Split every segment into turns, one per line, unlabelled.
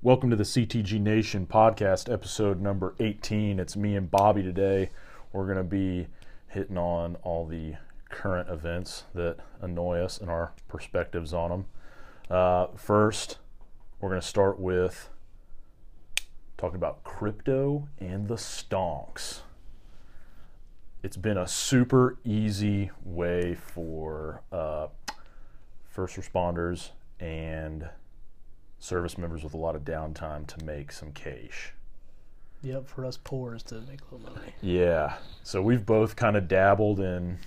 Welcome to the CTG Nation podcast, episode number 18. It's me and Bobby today. We're going to be hitting on all the current events that annoy us and our perspectives on them. Uh, first, we're going to start with talking about crypto and the stonks. It's been a super easy way for uh, first responders and service members with a lot of downtime to make some cash.
Yep, for us poors to make a little money.
Yeah. So we've both kind of dabbled in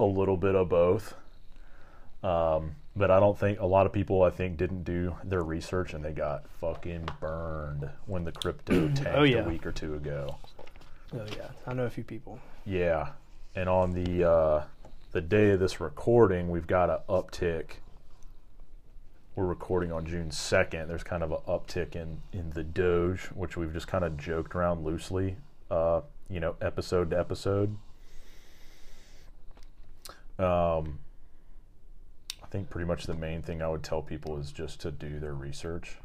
a little bit of both. Um, but I don't think a lot of people I think didn't do their research and they got fucking burned when the crypto tanked
Oh, yeah.
a week or two ago.
Oh yeah, I know a few people.
Yeah. And on the uh, the day of this recording, we've got an uptick. We're recording on June second. There's kind of an uptick in in the Doge, which we've just kind of joked around loosely, uh, you know, episode to episode. Um, I think pretty much the main thing I would tell people is just to do their research.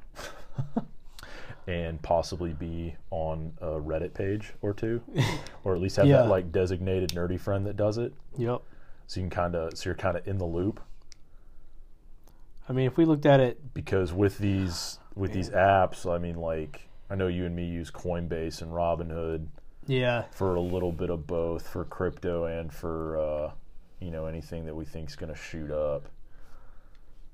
and possibly be on a Reddit page or two, or at least have
Yeah.
that like designated nerdy friend that does it,
Yep.
so you can kind of so you're kind of in the loop.
I mean, if we looked at it,
Because with these with these apps, I mean, like I know you and me use Coinbase and Robinhood
yeah,
for a little bit of both for crypto and for uh, you know anything that we think is going to shoot up.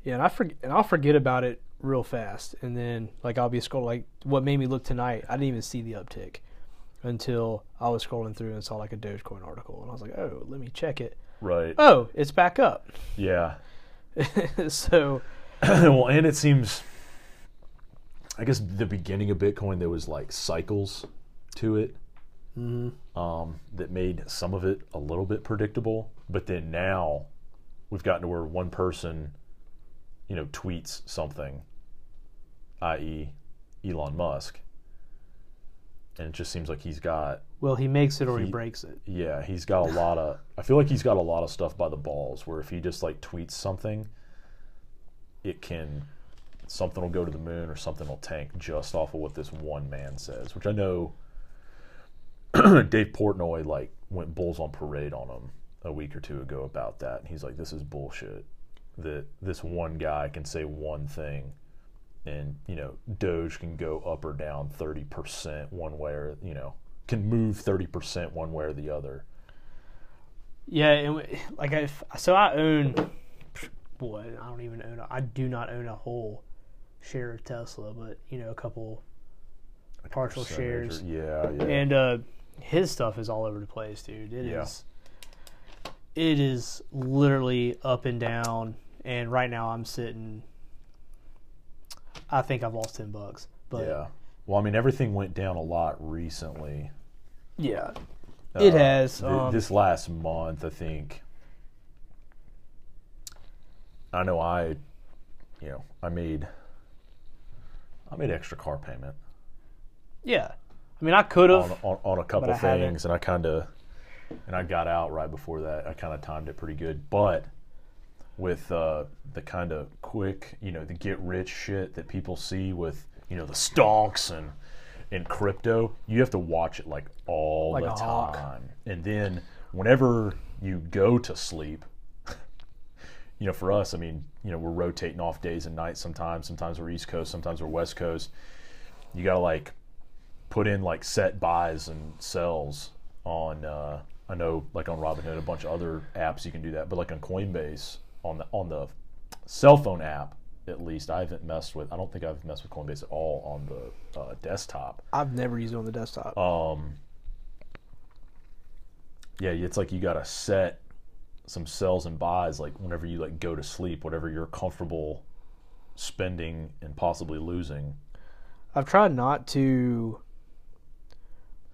yeah, and I forget, and I'll forget about it real fast, and then like I'll be scrolling. Like what made me look tonight, I didn't even see the uptick until I was scrolling through and saw like a Dogecoin article, and I was like, oh, let me check it.
Right.
Oh, it's back up.
Yeah.
so
well, and it seems, I guess the beginning of Bitcoin there was like cycles to it um, that made some of it a little bit predictable. But then now we've gotten to where one person, you know, tweets something, i.e., Elon Musk, and it just seems like he's got
well, he makes it or he
He-
breaks it.
yeah, he's got a lot of. I feel like he's got a lot of stuff by the balls. Where if he just like tweets something, it can something will go to the moon or something will tank just off of what this one man says. Which I know Dave Portnoy like went bulls on parade on him a week or two ago about that, and he's like, "This is bullshit. That this one guy can say one thing." And you know, Doge can go up or down thirty percent one way, or you know, can move thirty percent one way or the other.
Yeah, and like I, so I own, boy, I don't even own. A, I do not own a whole share of Tesla, but you know, a couple partial shares,
or- yeah, yeah.
and uh, his stuff is all over the place, dude. It is,
Yeah.
it is literally up and down. And right now, I'm sitting. I think I've lost ten bucks, but
yeah. Well, I mean, everything went down a lot recently.
yeah, it
Uh,
has.
th-
um,
this last month, I think. I know I, you know, I made. I made extra car payment
yeah, I mean, I could have.
on, on a couple
I
things, and I kind of, and I got out right before that. I kind of timed it pretty good, but with uh, the kind of quick, you know, the get rich shit that people see with, you know, the stonks and and crypto, you have to watch it like all
Like
the
a hawk.
time. And then whenever you go to sleep, you know, for us, I mean, you know, we're rotating off days and nights sometimes. Sometimes we're East Coast, sometimes we're West Coast. You got to like put in like set buys and sells on uh, I know like on Robinhood, a bunch of other apps you can do that, but like on Coinbase on the on the cell phone app at least I haven't messed with. I don't think I've messed with Coinbase at all on the uh, desktop.
I've never used it on the desktop.
Um, yeah, it's like you got to set some sells and buys like whenever you like go to sleep, whatever you're comfortable spending and possibly losing.
I've tried not to.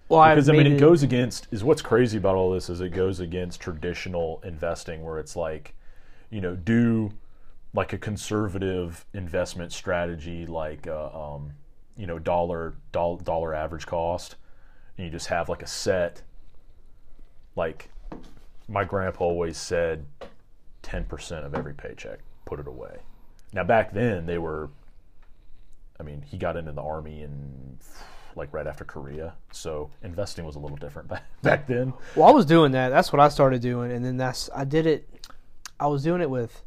Well, I've
because I mean,
made
it goes against is what's crazy about all this is it goes against traditional investing where it's like, you know, do like a conservative investment strategy like uh, um, you know dollar doll, dollar average cost, and you just have like a set. Like, my grandpa always said, ten percent of every paycheck, put it away. Now back then they were I mean, he got into the army and like right after Korea, so investing was a little different back back then.
Well, I was doing that. That's what I started doing, and then that's I did it. I was doing it with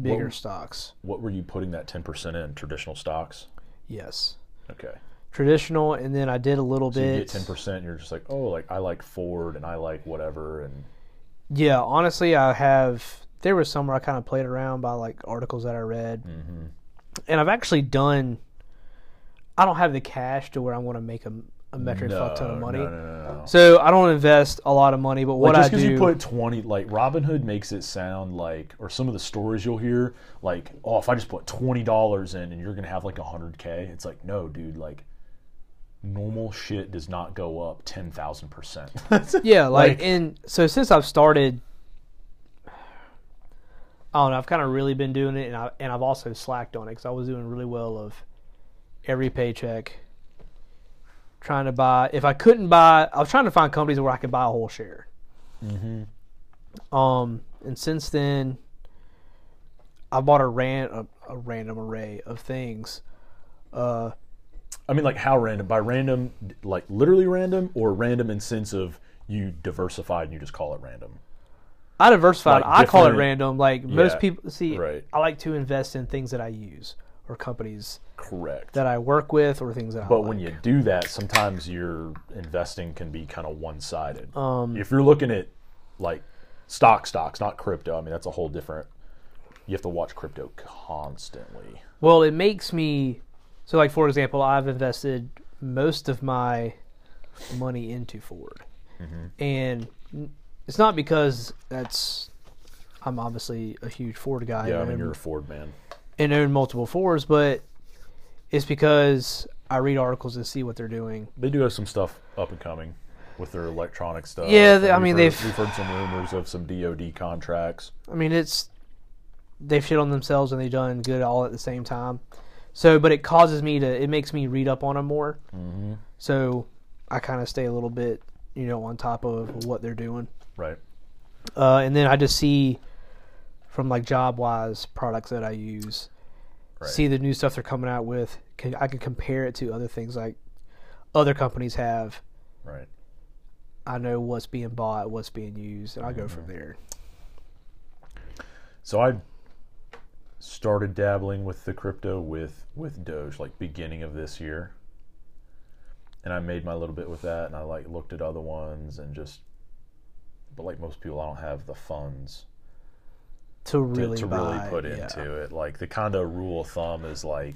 bigger
What-
stocks.
What were you putting that ten percent in? Traditional stocks.
Yes,
Okay.
traditional, and then I did a little
So you
bit.
get ten percent. You're just like, oh, like I like Ford and I like whatever, and
Yeah, honestly, I have. There was somewhere I kind of played around by like articles that I read,
Mm-hmm.
and I've actually done. I don't have the cash to where I want to make a, a metric fuck ton of money,
No, no, no, no.
so I don't invest a lot of money. But what
Like just
I
because you put twenty, like Robinhood makes it sound like, or some of the stories you'll hear, like, oh, if I just put twenty dollars in and you're gonna have like a hundred k, it's like, no, dude, like, normal shit does not go up ten thousand percent.
yeah, like,
like-
and so since I've started, I don't know. I've kind of really been doing it, and I and I've also slacked on it because I was doing really well of every paycheck. Trying to buy, if I couldn't buy, I was trying to find companies where I could buy a whole share.
Mm-hmm.
Um, and since then, I bought a ran a, a random array of things. Uh,
I mean, like how random? By random, like literally random, or random in sense of you diversified and you just call it random.
I diversified.
Like
I call it random. Like most
Yeah,
people see,
right.
I like to invest in things that I use or companies
Correct.
that I work with or things that I
But
like.
when you do that, sometimes your investing can be kind of one sided.
Um,
if you're looking at like stock stocks, not crypto, I mean, that's a whole different. You have to watch crypto constantly.
well, it makes me so. Like for example, I've invested most of my money into Ford,
Mm-hmm.
and it's not because that's I'm obviously a huge Ford guy.
Yeah, I
and
mean,
own-
you're a Ford man.
and own multiple Fords, but it's because I read articles and see what they're doing.
They do have some stuff up and coming with their electronic stuff.
Yeah, they- I
we've
mean,
heard-
they've-
we've heard some rumors of some DoD contracts.
I mean, it's they've shit on themselves and they've done good all at the same time. So, but it causes me to. It makes me read up on them more.
Mm-hmm.
So, I kind of stay a little bit, you know, on top of what they're doing.
Right.
Uh, and then I just see from like job wise products that I use,
Right.
see the new stuff they're coming out with. Can, I can compare it to other things like other companies have.
Right.
I know what's being bought, what's being used, and I go
Mm-hmm.
from there.
So I started dabbling with the crypto with with Doge like beginning of this year. And I made my little bit with that and I like looked at other ones and just but like most people I don't have the funds
To
to,
really
to
buy,
really put
yeah.
into it. Like the kind of rule of thumb is like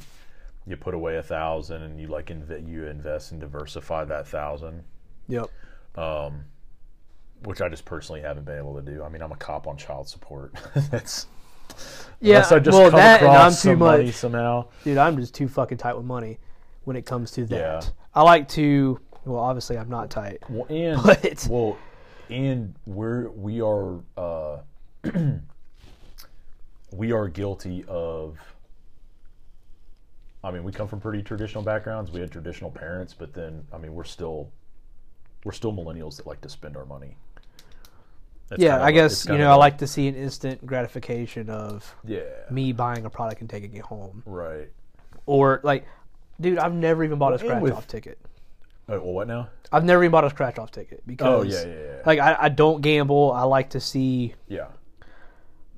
you put away a thousand and you like inv- you invest and diversify that thousand.
Yep.
Um which I just personally haven't been able to do. I mean, I'm a cop on child support. That's
Yeah.
unless I just
well,
come
that and
across
I'm too
some money
much,
somehow.
dude. I'm just too fucking tight with money when it comes to that.
Yeah.
I like to. Well, obviously, I'm not tight.
Well, and
But-
well, and we're we are uh, we are guilty of. I mean, we come from pretty traditional backgrounds. We had traditional parents, but then I mean, we're still we're still millennials that like to spend our money.
Yeah,
kind of
I
a-
guess you know I
a-
like to see an instant gratification of
yeah,
me buying a product and taking it home,
right.
or like, dude, I've never even bought a
Well, and
scratch
with-
off ticket.
Oh, well, what now?
I've never even bought a scratch off ticket because,
Oh yeah, yeah, yeah.
like, I, I don't gamble. I like to see
yeah,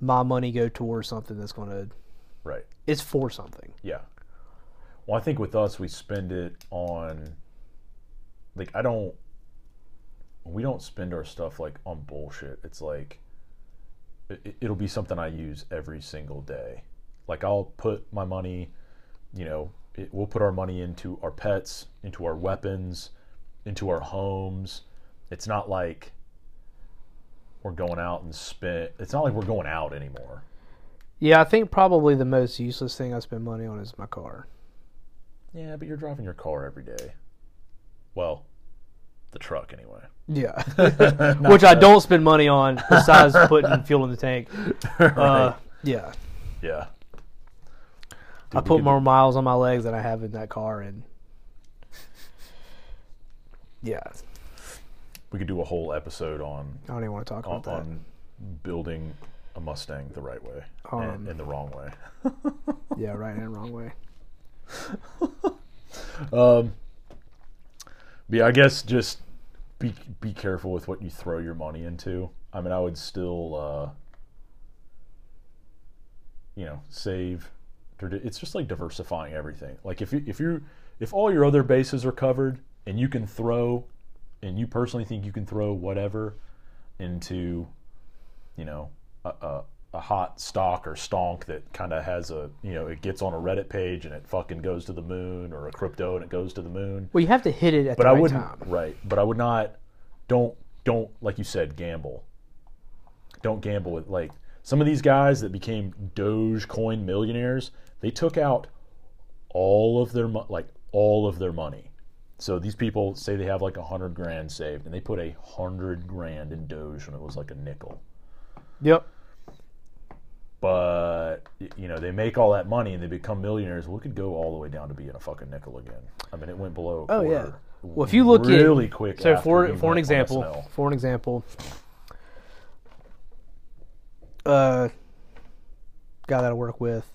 my money go towards something that's going to.
right.
It's for something.
Yeah. Well, I think with us, we spend it on, like, I don't, we don't spend our stuff like on bullshit. It's like, it, it'll be something I use every single day. Like, I'll put my money, you know, it, we'll put our money into our pets, into our weapons, into our homes. It's not like we're going out and spend, it's not like we're going out anymore.
Yeah, I think probably the most useless thing I spend money on is my car.
Yeah, but you're driving your car every day. Well, the truck anyway.
Yeah, which I don't spend money on besides putting fuel in the tank. Uh, yeah,
Yeah.
I
Dude, we
put more miles on my legs than I have in that car, and yeah,
We could do a whole episode on
I don't even want to talk
on,
about that.
on building a Mustang the right way
Um,
and, and the wrong way.
Yeah, right and wrong way.
um, yeah, I guess just be be careful with what you throw your money into. I mean, I would still, uh, you know, save. It's just like diversifying everything. Like if you if you if all your other bases are covered and you can throw, and you personally think you can throw whatever into, you know, a, a, a hot stock or stonk that kind of has a you know it gets on a Reddit page and it fucking goes to the moon or a crypto and it goes to the moon.
Well, you have to hit it at
But
the
I
right
wouldn't
time.
right. But I would not. Don't don't like you said gamble. Don't gamble with like some of these guys that became Dogecoin millionaires. They took out all of their mo- like all of their money. So these people say they have like a hundred grand saved, and they put a hundred grand in Doge when it was like a nickel.
Yep.
But you know they make all that money and they become millionaires. Well, it could go all the way down to being a fucking nickel again. I mean, it went below.
Oh yeah. Well, if you look at
really quick,
So for for an example, for an example, uh, guy that I work with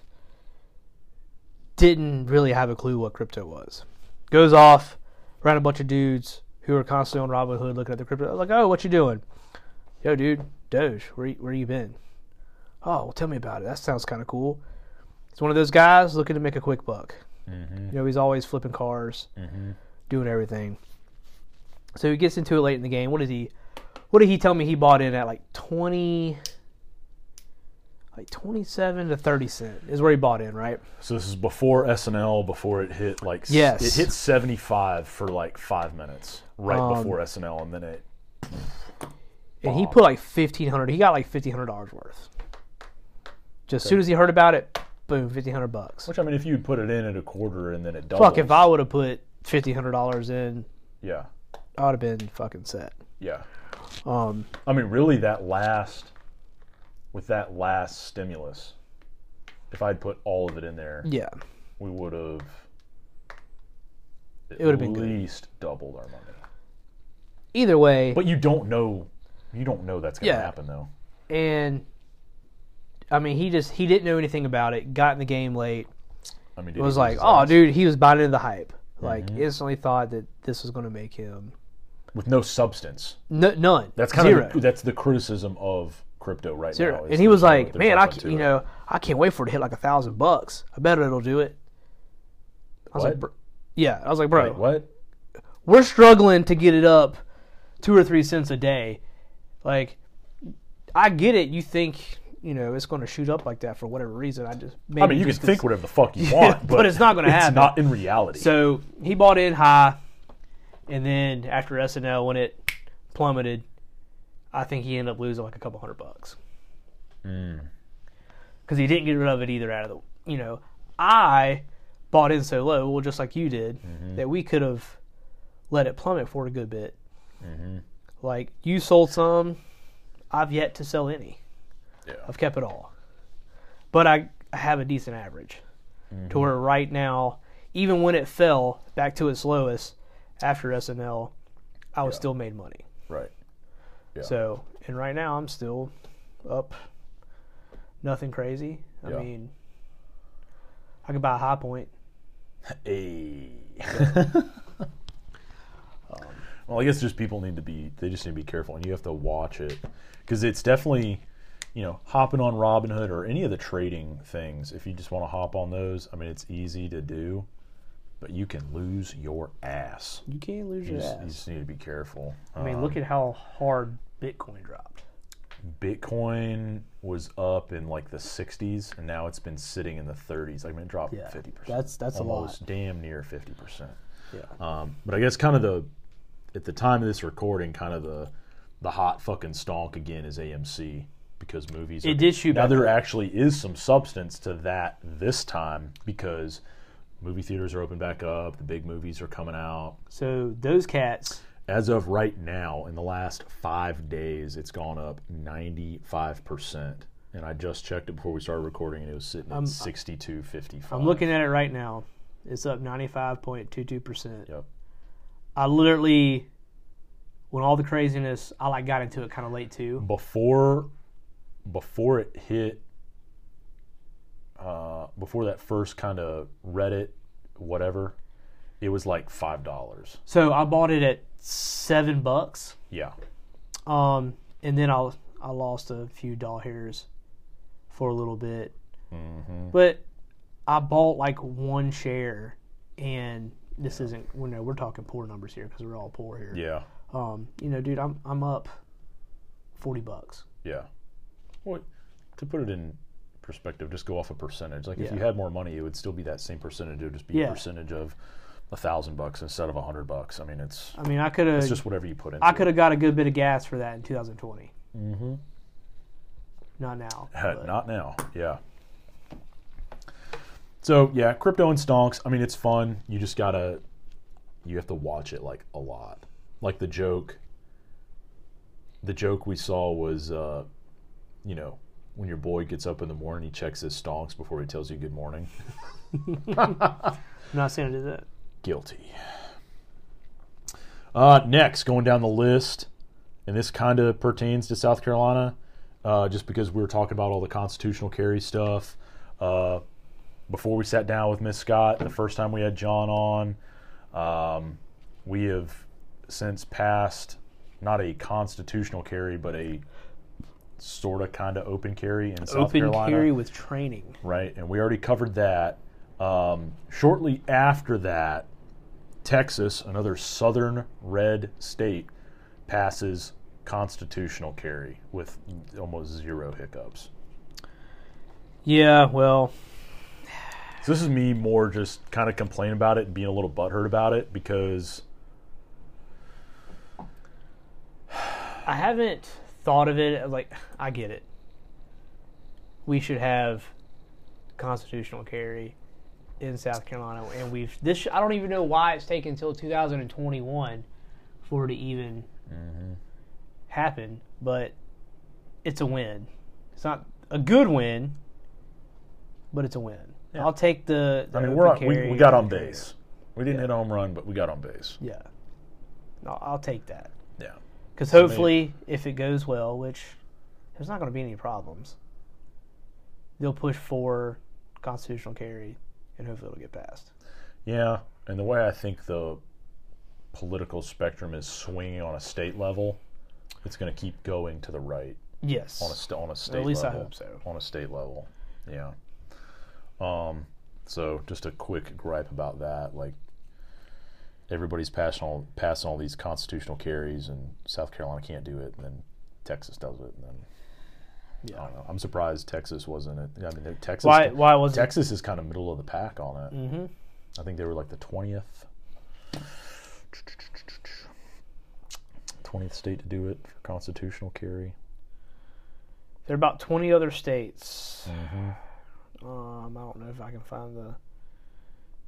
didn't really have a clue what crypto was. Goes off around a bunch of dudes who are constantly on Robinhood looking at the crypto. Like, oh, what you doing? Yo, dude, Doge. Where you- where you been? Oh, well, tell me about it. That sounds kind of cool. He's one of those guys looking to make a quick buck.
Mhm.
You know, he's always flipping cars
Mhm.
doing everything. So he gets into it late in the game. What did he? What did he tell me he bought in at like twenty, like twenty-seven to thirty cent is where he bought in, right?
So this is before SNL, before it hit like s-
Yes.
it hit seventy five for like five minutes right
Um,
before SNL, and then it
And he put like fifteen hundred. He got like fifteen hundred dollars worth. Just as soon as he heard about it, boom, fifteen hundred bucks.
which I mean, if you'd put it in at a quarter and then it doubles,
Fuck, if I would have put fifteen hundred dollars in,
yeah
I would have been fucking set.
yeah
Um,
I mean really that last with that last stimulus, if I'd put all of it in there,
yeah,
we would have
It would've been
at
good.
least doubled our money.
either way,
But you don't know, you don't know that's gonna
Yeah.
happen though.
and I mean, he just he didn't know anything about it. Got in the game late.
I mean,
was like, oh, dude, he was buying into the hype. Like,
Mhm.
instantly thought that this was going to make him
with no substance.
n- none.
That's kind
zero.
of the, that's the criticism of crypto right
zero.
now.
And he was like, man, I
to
you
it.
know, I can't wait for it to hit like a thousand bucks. I bet it'll do it. I was like,
What?
bro, yeah, I was like, bro,
Wait, what?
we're struggling to get it up two or three cents a day. Like, I get it. You think you know it's going to shoot up like that for whatever reason. I just maybe
I mean, you can think whatever the fuck you want,
but
but,
it's not gonna happen.
It's not in reality.
So he bought in high, and then after SNL when it plummeted, I think he ended up losing like a couple hundred bucks
Mm.
because he didn't get rid of it either. Out of the you know, I bought in so low, well, just like you did,
Mm-hmm.
that we could have let it plummet for a good bit.
Mhm.
Like you sold some, I've yet to sell any.
Yeah.
I've kept it all, but I I have a decent average.
Mm-hmm.
To where right now, even when it fell back to its lowest after SNL, I was
Yeah.
still made money.
Yeah.
So, and right now I'm still up. Nothing crazy. I
Yeah.
mean, I could buy a high point.
Hey. Um, well, I guess just people need to be. They just need to be careful, and you have to watch it because it's definitely, you know, hopping on Robinhood or any of the trading things. If you just want to hop on those, I mean, it's easy to do, but you can lose your ass.
You can't lose
You
your
just, you just need to be careful.
I mean,
Um,
look at how hard Bitcoin dropped.
Bitcoin was up in like the 60s, and now it's been sitting in the 30s. I mean, it dropped
Yeah,
50%.
that's- that's a lot.
almost damn near 50%.
Yeah.
Um, but I guess kind of the at the time of this recording, kind of the the hot fucking stonk again is AMC because movies.
It
are-
did shoot
Now there actually is some substance to that this time because movie theaters are open back up. The big movies are coming out.
So those cats,
As of right now, in the last five days, it's gone up ninety five percent. And I just checked it before we started recording, and it was sitting at
I'm- uh,
sixty two fifty five.
I'm looking at it right now. It's up 95.22%.
Yep.
I literally, when all the craziness, I like got into it kind of late too.
before before it hit uh, before that first kind of Reddit whatever, it was like five dollars.
So I bought it at seven bucks.
Yeah.
Um, and then I I lost a few doll hairs for a little bit,
Mm-hmm.
but I bought like one share, and this isn't. You know, we're talking poor numbers here because we're all poor here.
Yeah.
Um, you know, dude, I'm I'm up forty bucks.
Yeah. Well, to put it in perspective, just go off a percentage. Like if you had more money, it would still be that same percentage. It would just be
Yeah.
a percentage of a thousand bucks instead of a hundred bucks. I mean, it's
I mean, I could have.
it's just whatever you put in.
I could have got a good bit of gas for that in 2020.
Mm-hmm.
Not now.
Not now. Yeah. So yeah, crypto and stonks. I mean, it's fun. You just gotta, you have to watch it like a lot. Like the joke. The joke we saw was, uh, you know, when your boy gets up in the morning, he checks his stonks before he tells you good morning.
I'm not saying I did that.
Guilty. Uh, next, going down the list, and this kind of pertains to South Carolina, uh, just because we were talking about all the constitutional carry stuff. Uh, before we sat down with Miss Scott, the first time we had John on, um, we have since passed not a constitutional carry, but a sort of kind of open carry in South
Open
Carolina
carry with training.
right? And we already covered that. Um, shortly after that, Texas, another southern red state, passes constitutional carry with almost zero hiccups.
Yeah, well,
So this is me more just kind of complaining about it and being a little butthurt about it because
I haven't thought of it like I get it. We should have constitutional carry in South Carolina, and we've this. I don't even know why it's taken until 2021 for it to even mm-hmm. happen, but it's a win. It's not a good win, but it's a win.
Yeah.
I'll take the. the
I mean we're on, we,
carry
we got on
the trade.
base. We didn't hit a home run, but we got on base.
Yeah, no, I'll take that. Because hopefully, if it goes well, which there's not going to be any problems, they'll push for constitutional carry, and hopefully it'll get passed.
Yeah, and the way I think the political spectrum is swinging on a state level, it's going to keep going to the right
Yes.
on a st- on a state
at least I
level.
hope so.
On a state level, yeah. Um, so just a quick gripe about that, like everybody's passing all passing all these constitutional carries, and South Carolina can't do it, and then Texas does it, and then I don't know. I'm surprised Texas wasn't it. I mean, Texas.
Why? Why was it?
Texas is kind of middle of the pack on it.
Mm-hmm.
I think they were like the twentieth. 20th state to do it for constitutional carry.
There are about 20 other states.
Mm-hmm.
Um, I don't know if I can find the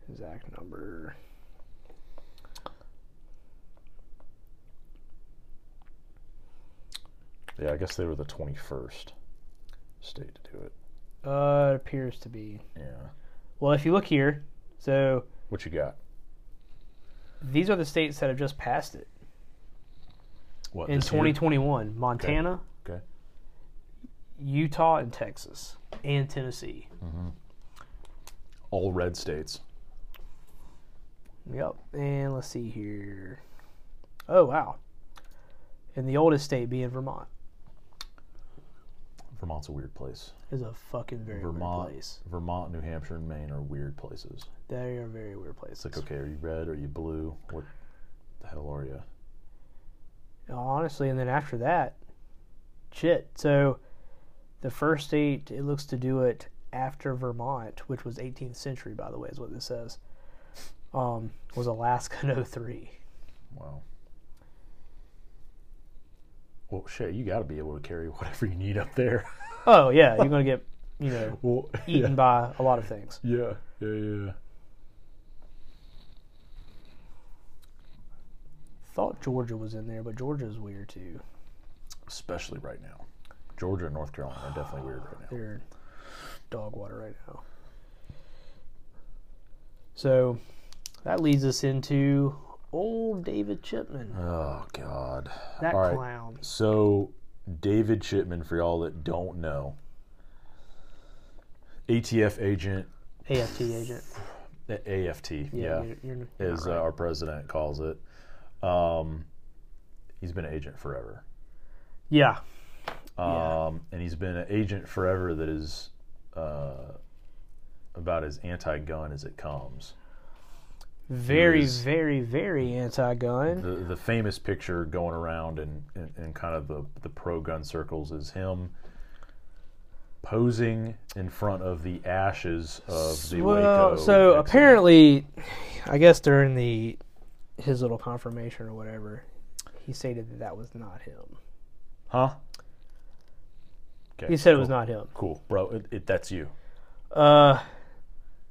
exact number.
Yeah, I guess they were the 21st state to do it.
Uh, it appears to be.
Yeah.
Well, if you look here, so
What you got?
these are the states that have just passed it
What
in
this year?
2021: Montana,
Okay.
Utah, and Texas, and Tennessee.
All red states.
Yep. And let's see here. Oh wow. And the oldest state being Vermont
Vermont's a weird place.
It's a fucking very
Vermont,
weird place.
Vermont, New Hampshire, and Maine are weird places.
They are very weird places.
It's like, okay, are you red? Are you blue? What the hell are you?
honestly, and then after that, shit. So the first state it looks to do it after Vermont, which was 18th century, by the way, is what this says. Um, was Alaska in 03.
Wow. Well, shit, you got to be able to carry whatever you need up there.
Oh yeah, you're gonna get you know
well,
eaten by a lot of things.
Yeah, yeah, yeah.
Thought Georgia was in there, but Georgia is weird too.
Especially right now. Georgia and North Carolina are definitely weird right now.
They're dog water right now. So that leads us into old David Chipman.
Oh God.
That
All right.
clown.
So David Chipman, for y'all that don't know, ATF agent,
AFT agent.
A- AFT, yeah,
you're, you're not
as uh,
right.
our president calls it. Um, he's been an agent forever.
yeah.
Um,
Yeah.
and he's been an agent forever that is uh, about as anti-gun as it comes.
Very, very, very anti-gun.
The the famous picture going around in, in, in kind of the, the pro-gun circles is him posing in front of the ashes of the
well,
Waco.
so
accident.
apparently, I guess during the his little confirmation or whatever, he stated that that was not him.
huh? Okay,
He said it was not him.
Cool, bro. It, it, that's you.
Uh,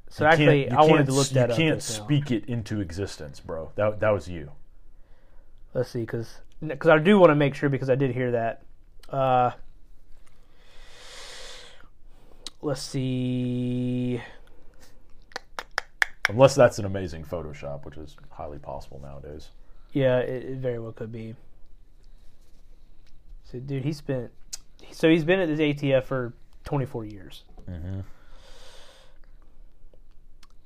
so
You
actually, I wanted to look that
You
up.
can't
just now.
speak it into existence, bro. That that was you.
Let's see, because I do want to make sure because I did hear that. Uh, let's see.
Unless that's an amazing Photoshop, which is highly possible nowadays.
Yeah, it, it very well could be. So, dude, he spent. So he's been at this ATF for 24 years,
Mm-hmm.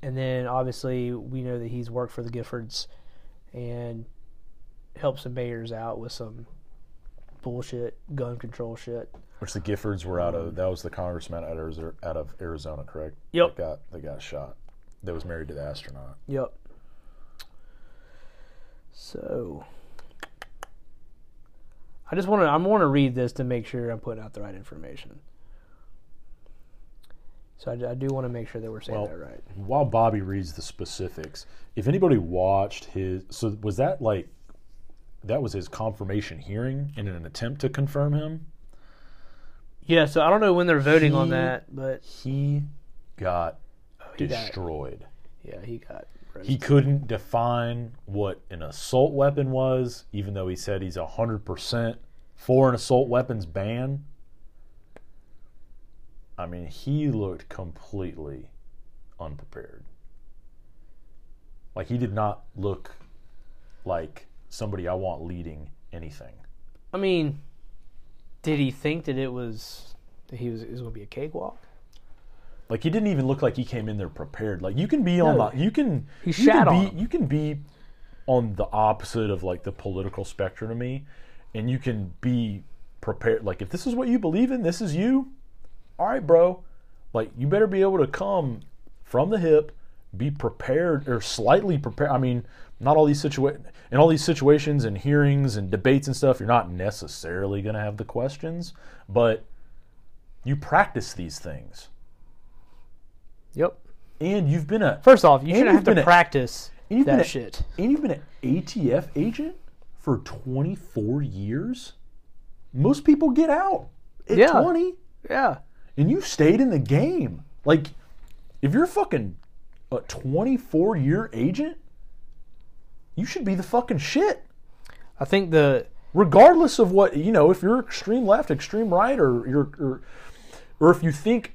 And then obviously we know that he's worked for the Giffords, and helped some mayors out with some bullshit gun control shit.
Which the Giffords were out of. Um, that was the congressman out of Arizona, out of Arizona correct?
Yep.
That got that got shot. That was married to the astronaut.
Yep. So I just want to I want to read this to make sure I'm putting out the right information. So I, I do want to make sure that we're saying
Well,
that right.
While Bobby reads the specifics, if anybody watched his, so was that like, that was his confirmation hearing in an attempt to confirm him?
Yeah, so I don't know when they're voting on that, but
He got oh,
he got-
destroyed.
yeah, he got
He couldn't define what an assault weapon was, even though he said he's 100% for an assault weapons ban. I mean, he looked completely unprepared. Like, he did not look like somebody I want leading anything.
I mean, did he think that it was that he was it was going to be a cakewalk?
Like he didn't even look like he came in there prepared. Like you can be on
No.
the you can
He
you can be
him.
you can be on the opposite of like the political spectrum to me, and you can be prepared. Like if this is what you believe in, this is you. All right, bro. Like you better be able to come from the hip, be prepared or slightly prepared. I mean, not all these situa- in all these situations and hearings and debates and stuff. You're not necessarily going to have the questions, but you practice these things
Yep.
and you've been a
First off, you shouldn't have to
a-
practice
and you've been
that
a-
shit.
and you've been an ATF agent for 24 years. Most people get out at
Yeah.
20,
Yeah.
And you stayed in the game. Like, if you're fucking a 24 year agent, you should be the fucking shit.
I think the
Regardless of what you know, if you're extreme left, extreme right, or you're or, or if you think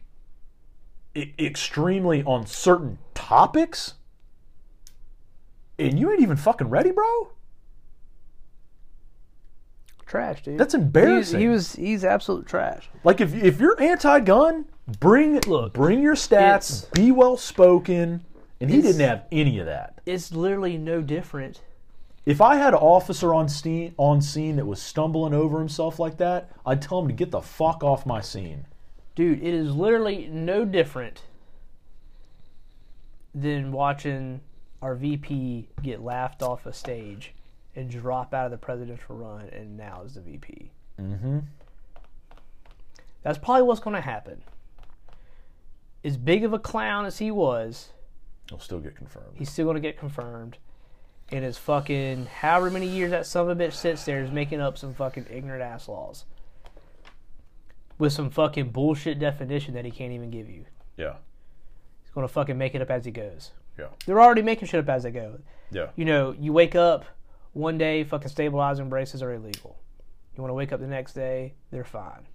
extremely on certain topics, and you ain't even fucking ready, bro.
Trash, dude.
That's embarrassing.
he was he's absolute trash.
like if if you're anti-gun, bring
Look,
bring your stats, be well spoken, and he didn't have any of that.
It's literally no different.
If I had an officer on scene on scene that was stumbling over himself like that, I'd tell him to get the fuck off my scene.
Dude, it is literally no different than watching our VP get laughed off a stage and drop out of the presidential run and now is the VP.
Mm-hmm.
That's probably what's going to happen. As big of a clown as he was,
He'll still get confirmed.
he's still going to get confirmed. And his fucking however many years that son of a bitch sits there is making up some fucking ignorant ass laws with some fucking bullshit definition that he can't even give you.
Yeah,
He's going to fucking make it up as he goes.
yeah,
They're already making shit up as they go.
yeah.
You know, you wake up one day, fucking stabilizing braces are illegal. You want to wake up the next day, they're fine.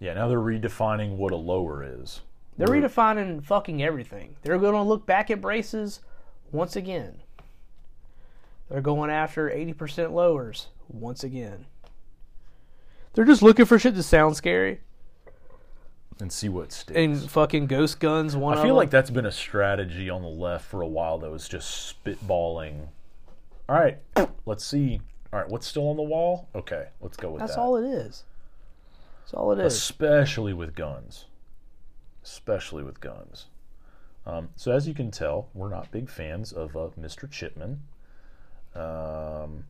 Yeah, now they're redefining what a lower is.
They're
We're-
redefining fucking everything. They're going to look back at braces once again. They're going after 80% lowers once again. They're just looking for shit to sound scary.
and see what sticks.
And fucking ghost guns. One.
I feel like that's been a strategy on the left for a while, though. Is just spitballing. All right, let's see. All right, what's still on the wall? Okay, let's go with that.
that's
that.
all it is. That's all it is.
Especially with guns. Especially with guns. Um, so as you can tell, we're not big fans of uh, Mr. Chipman. Um,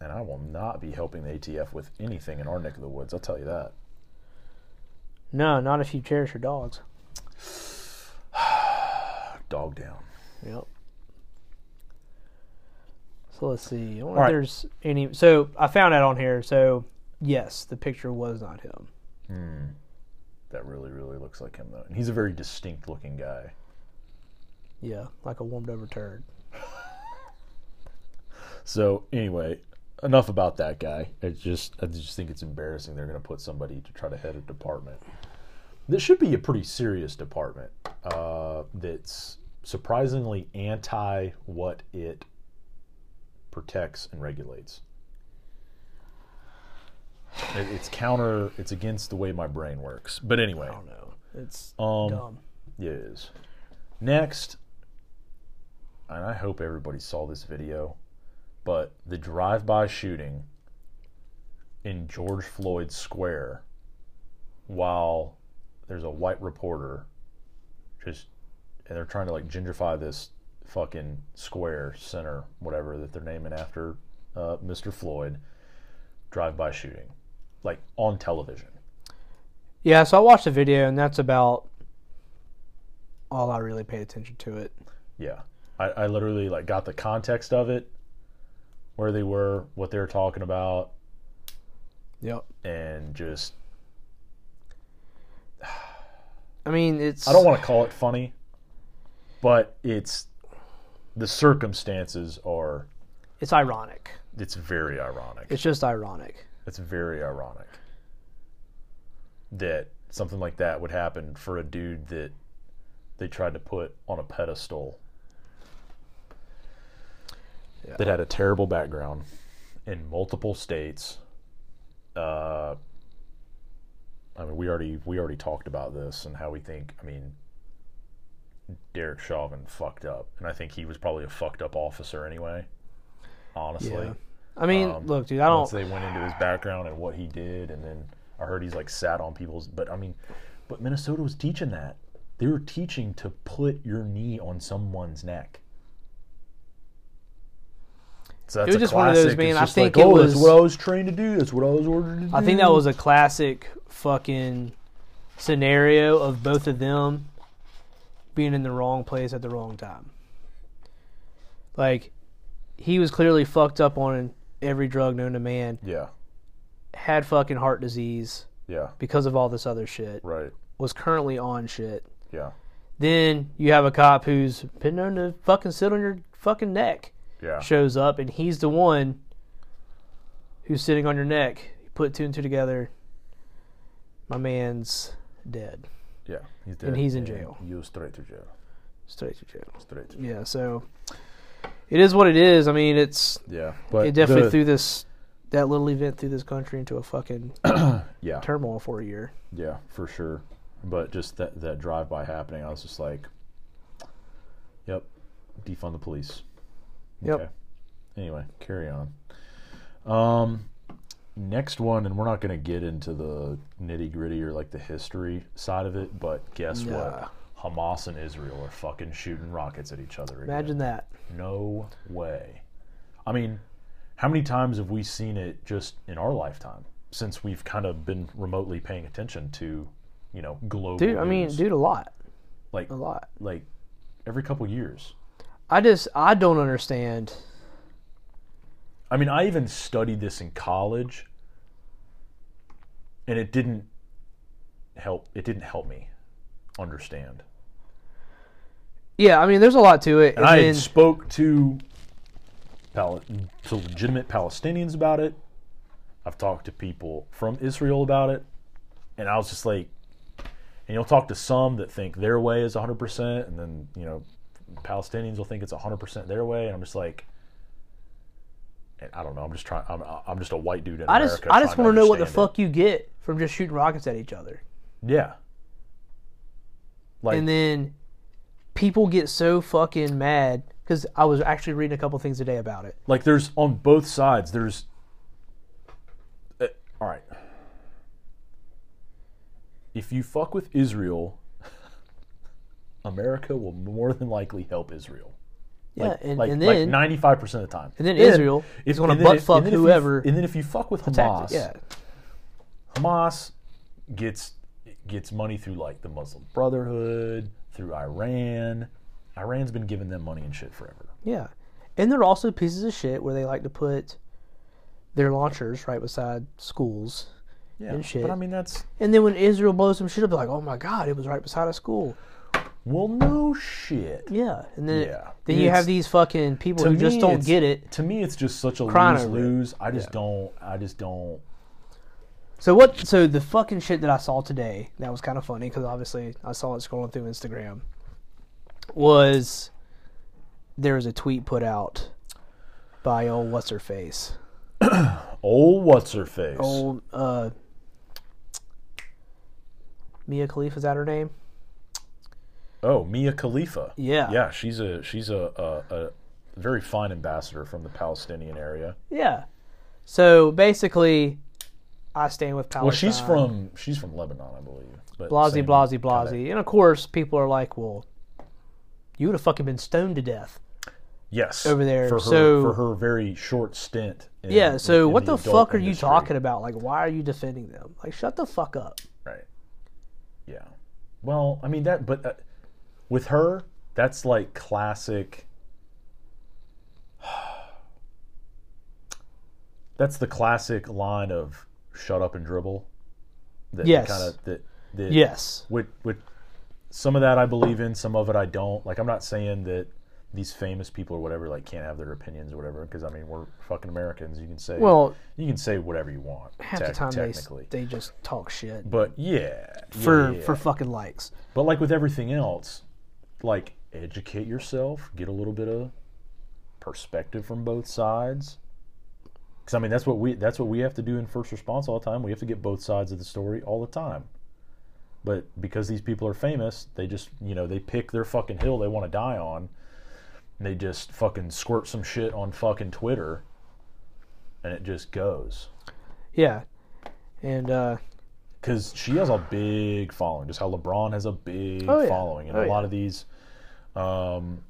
and I will not be helping the ATF with anything in our neck of the woods. I'll tell you that.
No, not if you cherish your dogs.
Dog down.
Yep. So let's see. I wonder
All right.
if there's any. So I found out on here. So yes, the picture was not him.
That really, really looks like him, though. And he's a very distinct looking guy.
Yeah, like a warmed over turd.
So anyway, enough about that guy. It's just I just think it's embarrassing they're going to put somebody to try to head a department. This should be a pretty serious department uh, that's surprisingly anti what it protects and regulates. It, it's counter. It's against the way my brain works. But anyway,
I don't know. It's
um,
dumb.
yeah, it is. Next, and I hope everybody saw this video, but the drive-by shooting in George Floyd Square, while there's a white reporter, just and they're trying to like gentrify this fucking square center, whatever that they're naming after uh, Mr. Floyd. Drive-by shooting, like on television.
Yeah, so I watched the video, and that's about all I really paid attention to it.
Yeah, I, I literally like got the context of it, where they were, what they were talking about,
Yep.
and just
I mean, it's.
I don't want to call it funny, but it's the circumstances are.
It's ironic.
It's very ironic.
It's just ironic.
It's very ironic that something like that would happen for a dude that they tried to put on a pedestal
Yeah.
that had a terrible background in multiple states. Uh, I mean, we already we already talked about this and how we think. I mean, Derek Chauvin fucked up, and I think he was probably a fucked up officer anyway. Honestly,
Yeah. I mean,
Um,
look, dude, I don't.
once they went into his background and what he did, and then I heard he's like sat on people's. But I mean, but Minnesota was teaching that. They were teaching to put your knee on someone's neck. So that's
was
a
just one of those,
classic.
man, I think
like,
it
oh,
was-
what I was trained to do. That's what I was ordered to do.
I think that was a classic fucking scenario of both of them being in the wrong place at the wrong time. Like, he was clearly fucked up on every drug known to man,
Yeah,
had fucking heart disease
yeah,
because of all this other shit,
right.
was currently on shit.
Yeah,
Then you have a cop who's been known to fucking sit on your fucking neck,
yeah,
shows up, and he's the one who's sitting on your neck. You put two and two together. My man's dead.
Yeah. He's dead.
And he's in jail.
You straight to jail.
Straight to jail.
Straight to jail.
Yeah, so it is what it is. I mean, it's
Yeah, but
it definitely
the-
threw this that little event through this country into a fucking
yeah.
turmoil for a year.
Yeah, for sure. But just that that drive by happening, I was just like, "Yep, defund the police."
Yep.
Anyway, carry on. Um, next one, and we're not going to get into the nitty gritty or like the history side of it, but guess what? Hamas and Israel are fucking shooting rockets at each other. Again.
Imagine that.
No way. I mean, how many times have we seen it just in our lifetime since we've kind of been remotely paying attention to, you know, global
Dude, I mean,
news?
dude, a lot.
like
A lot.
like every couple years.
I just I don't understand.
I mean, I even studied this in college, and it didn't help. It didn't help me understand.
Yeah, I mean, there's a lot to it.
And
And
I
then,
spoke to, Pal- to legitimate Palestinians about it. I've talked to people from Israel about it, and I was just like, and you'll talk to some that think their way is 100%, and then you know, Palestinians will think it's 100% their way, and I'm just like, I don't know. I'm just trying. I'm, I'm just a white dude in
I
America.
just I just want to know what the
it.
fuck you get from just shooting rockets at each other.
Yeah. Like
and then people get so fucking mad because I was actually reading a couple things today about it.
like there's on both sides there's uh, all right if you fuck with israel america will more than likely help israel
Yeah,
like,
and,
like,
and then
95% of the time
and then Israel is gonna butt
if-
fuck
and if you-
whoever
and then if you fuck with hamas
it. Yeah,
hamas gets gets money through like the muslim brotherhood through iran iran's been giving them money and shit forever
yeah, and there are also pieces of shit where they like to put their launchers right beside schools,
yeah
And shit.
but i mean that's
and then when Israel blows some shit up, they're like, "Oh my god, it was right beside a school."
Well no shit
Yeah, and then
Yeah.
then you
It's-
have these fucking people who just don't
it's-
get it.
To me, it's just such a lose lose. I just don't. I just don't.
So what? So the fucking shit that I saw today that was kind of funny because obviously I saw it scrolling through Instagram was there was a tweet put out by old what's her face
Old what's her face?
old uh Mia Khalifa is that her name?
Oh, Mia Khalifa.
Yeah.
Yeah, she's a she's a, a, a very fine ambassador from the Palestinian area.
Yeah. So basically, I stand with Palestine.
Well, she's from she's from Lebanon, I believe. But
blasey, blasey,
kinda-
blasey, and of course people are like, "Well, you would have fucking been stoned to death."
Yes,
over there,
for her
so-
for her very short stint. In,
Yeah. So
in
what the,
adult
fuck are you talking about? Like, why are you defending them? Like, shut the fuck up.
Right. Yeah. Well, I mean that, but uh, with her, that's like classic. That's the classic line of "shut up and dribble." That
Yes.
Kind of that. that
Yes.
With with some of that I believe in, some of it I don't. Like I'm not saying that these famous people or whatever like can't have their opinions or whatever because I mean we're fucking Americans. You can say
Well,
you can say whatever you want.
half
tec-
the time they they just talk shit
but yeah,
for
yeah, yeah.
for fucking likes.
But like with everything else, like educate yourself, get a little bit of perspective from both sides. Because I mean, that's what we that's what we have to do in first response all the time. We have to get both sides of the story all the time. But because these people are famous, they just you know they pick their fucking hill they want to die on. And they just fucking squirt some shit on fucking Twitter, and it just goes.
Yeah. And uh
because she has a big following. Just how LeBron has a big
Oh, yeah.
following, and
Oh,
a lot
yeah.
of these, um,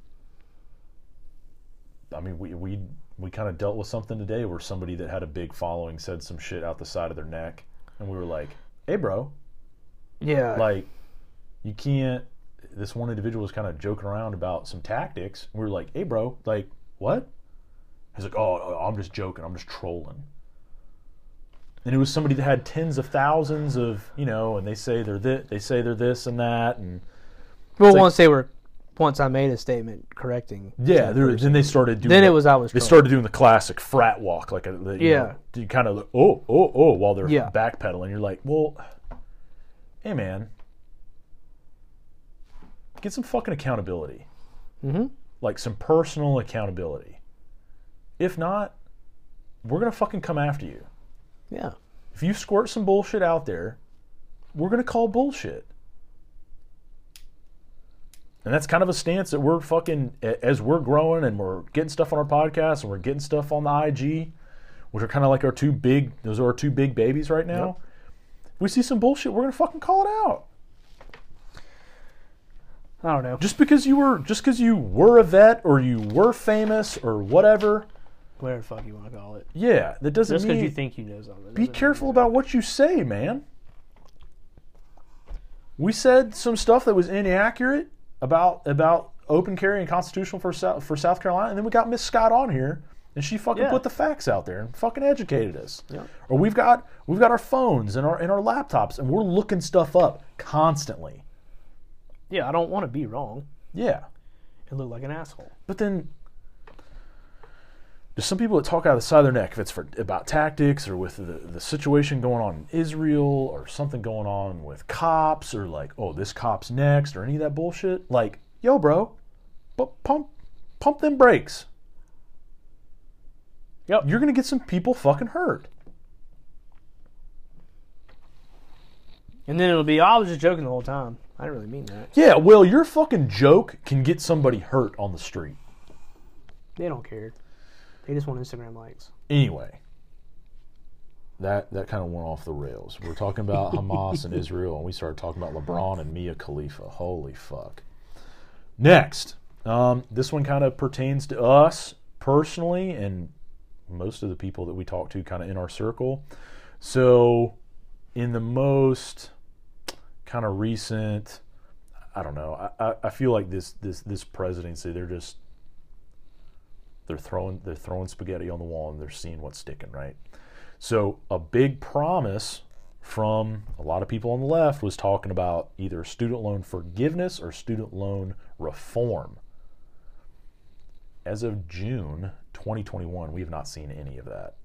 I mean, we we we kind of dealt with something today where somebody that had a big following said some shit out the side of their neck, and we were like, "Hey, bro,
yeah.
like, you can't." This one individual was kind of joking around about some tactics. And we were like, "Hey, bro, like, what?" He's like, "Oh, I'm just joking. I'm just trolling." And it was somebody that had tens of thousands of you know, and they say they're this, they say they're this and that, and
well,
like-
once they were once I made a statement correcting.
yeah, there,
person.
then they started doing.
Then
the-
it was I was
They
trolling.
started doing the classic frat walk, like a the, you
Yeah.
know, you kind of oh oh oh while they're
Yeah.
backpedaling. You're like, well, hey man, get some fucking accountability,
Mhm.
like some personal accountability. If not, we're gonna fucking come after you.
Yeah.
If you squirt some bullshit out there, we're going to call bullshit. And that's kind of a stance that we're fucking, as we're growing and we're getting stuff on our podcast and we're getting stuff on the IG, which are kind of like our two big, those are our two big babies right now. If we see some bullshit, we're going to fucking call it out.
I don't know.
Just because you were, just because you were a vet or you were famous or whatever,
Whatever the fuck you want to call it.
yeah, that doesn't
Just
mean
because you think you know something.
be
doesn't
careful
mean-
about what you say, man. We said some stuff that was inaccurate about about open carry and constitutional for South, for South Carolina, and then we got Miss Scott on here, and she fucking
Yeah.
put the facts out there and fucking educated us.
Yeah.
Or we've got we've got our phones and our and our laptops, and we're looking stuff up constantly.
Yeah, I don't want to be wrong
Yeah,
and look like an asshole.
but then there's some people that talk out of the side of their neck if it's for about tactics or with the, the situation going on in Israel or something going on with cops or like oh this cop's next or any of that bullshit like yo bro but pump pump them brakes
Yep.
you're gonna get some people fucking hurt
And then it'll be, oh, I was just joking the whole time. I didn't really mean that.
Yeah, well, your fucking joke can get somebody hurt on the street.
They don't care. They just want Instagram likes.
Anyway, that that kind of went off the rails. We're talking about Hamas and Israel, and we started talking about LeBron and Mia Khalifa. Holy fuck! Next, um, this one kind of pertains to us personally, and most of the people that we talk to, kind of in our circle. So, in the most kind of recent, I don't know. I, I, I feel like this this this presidency, they're just they're throwing they're throwing spaghetti on the wall and they're seeing what's sticking, right? So a big promise from a lot of people on the left was talking about either student loan forgiveness or student loan reform. As of June 2021, we have not seen any of that.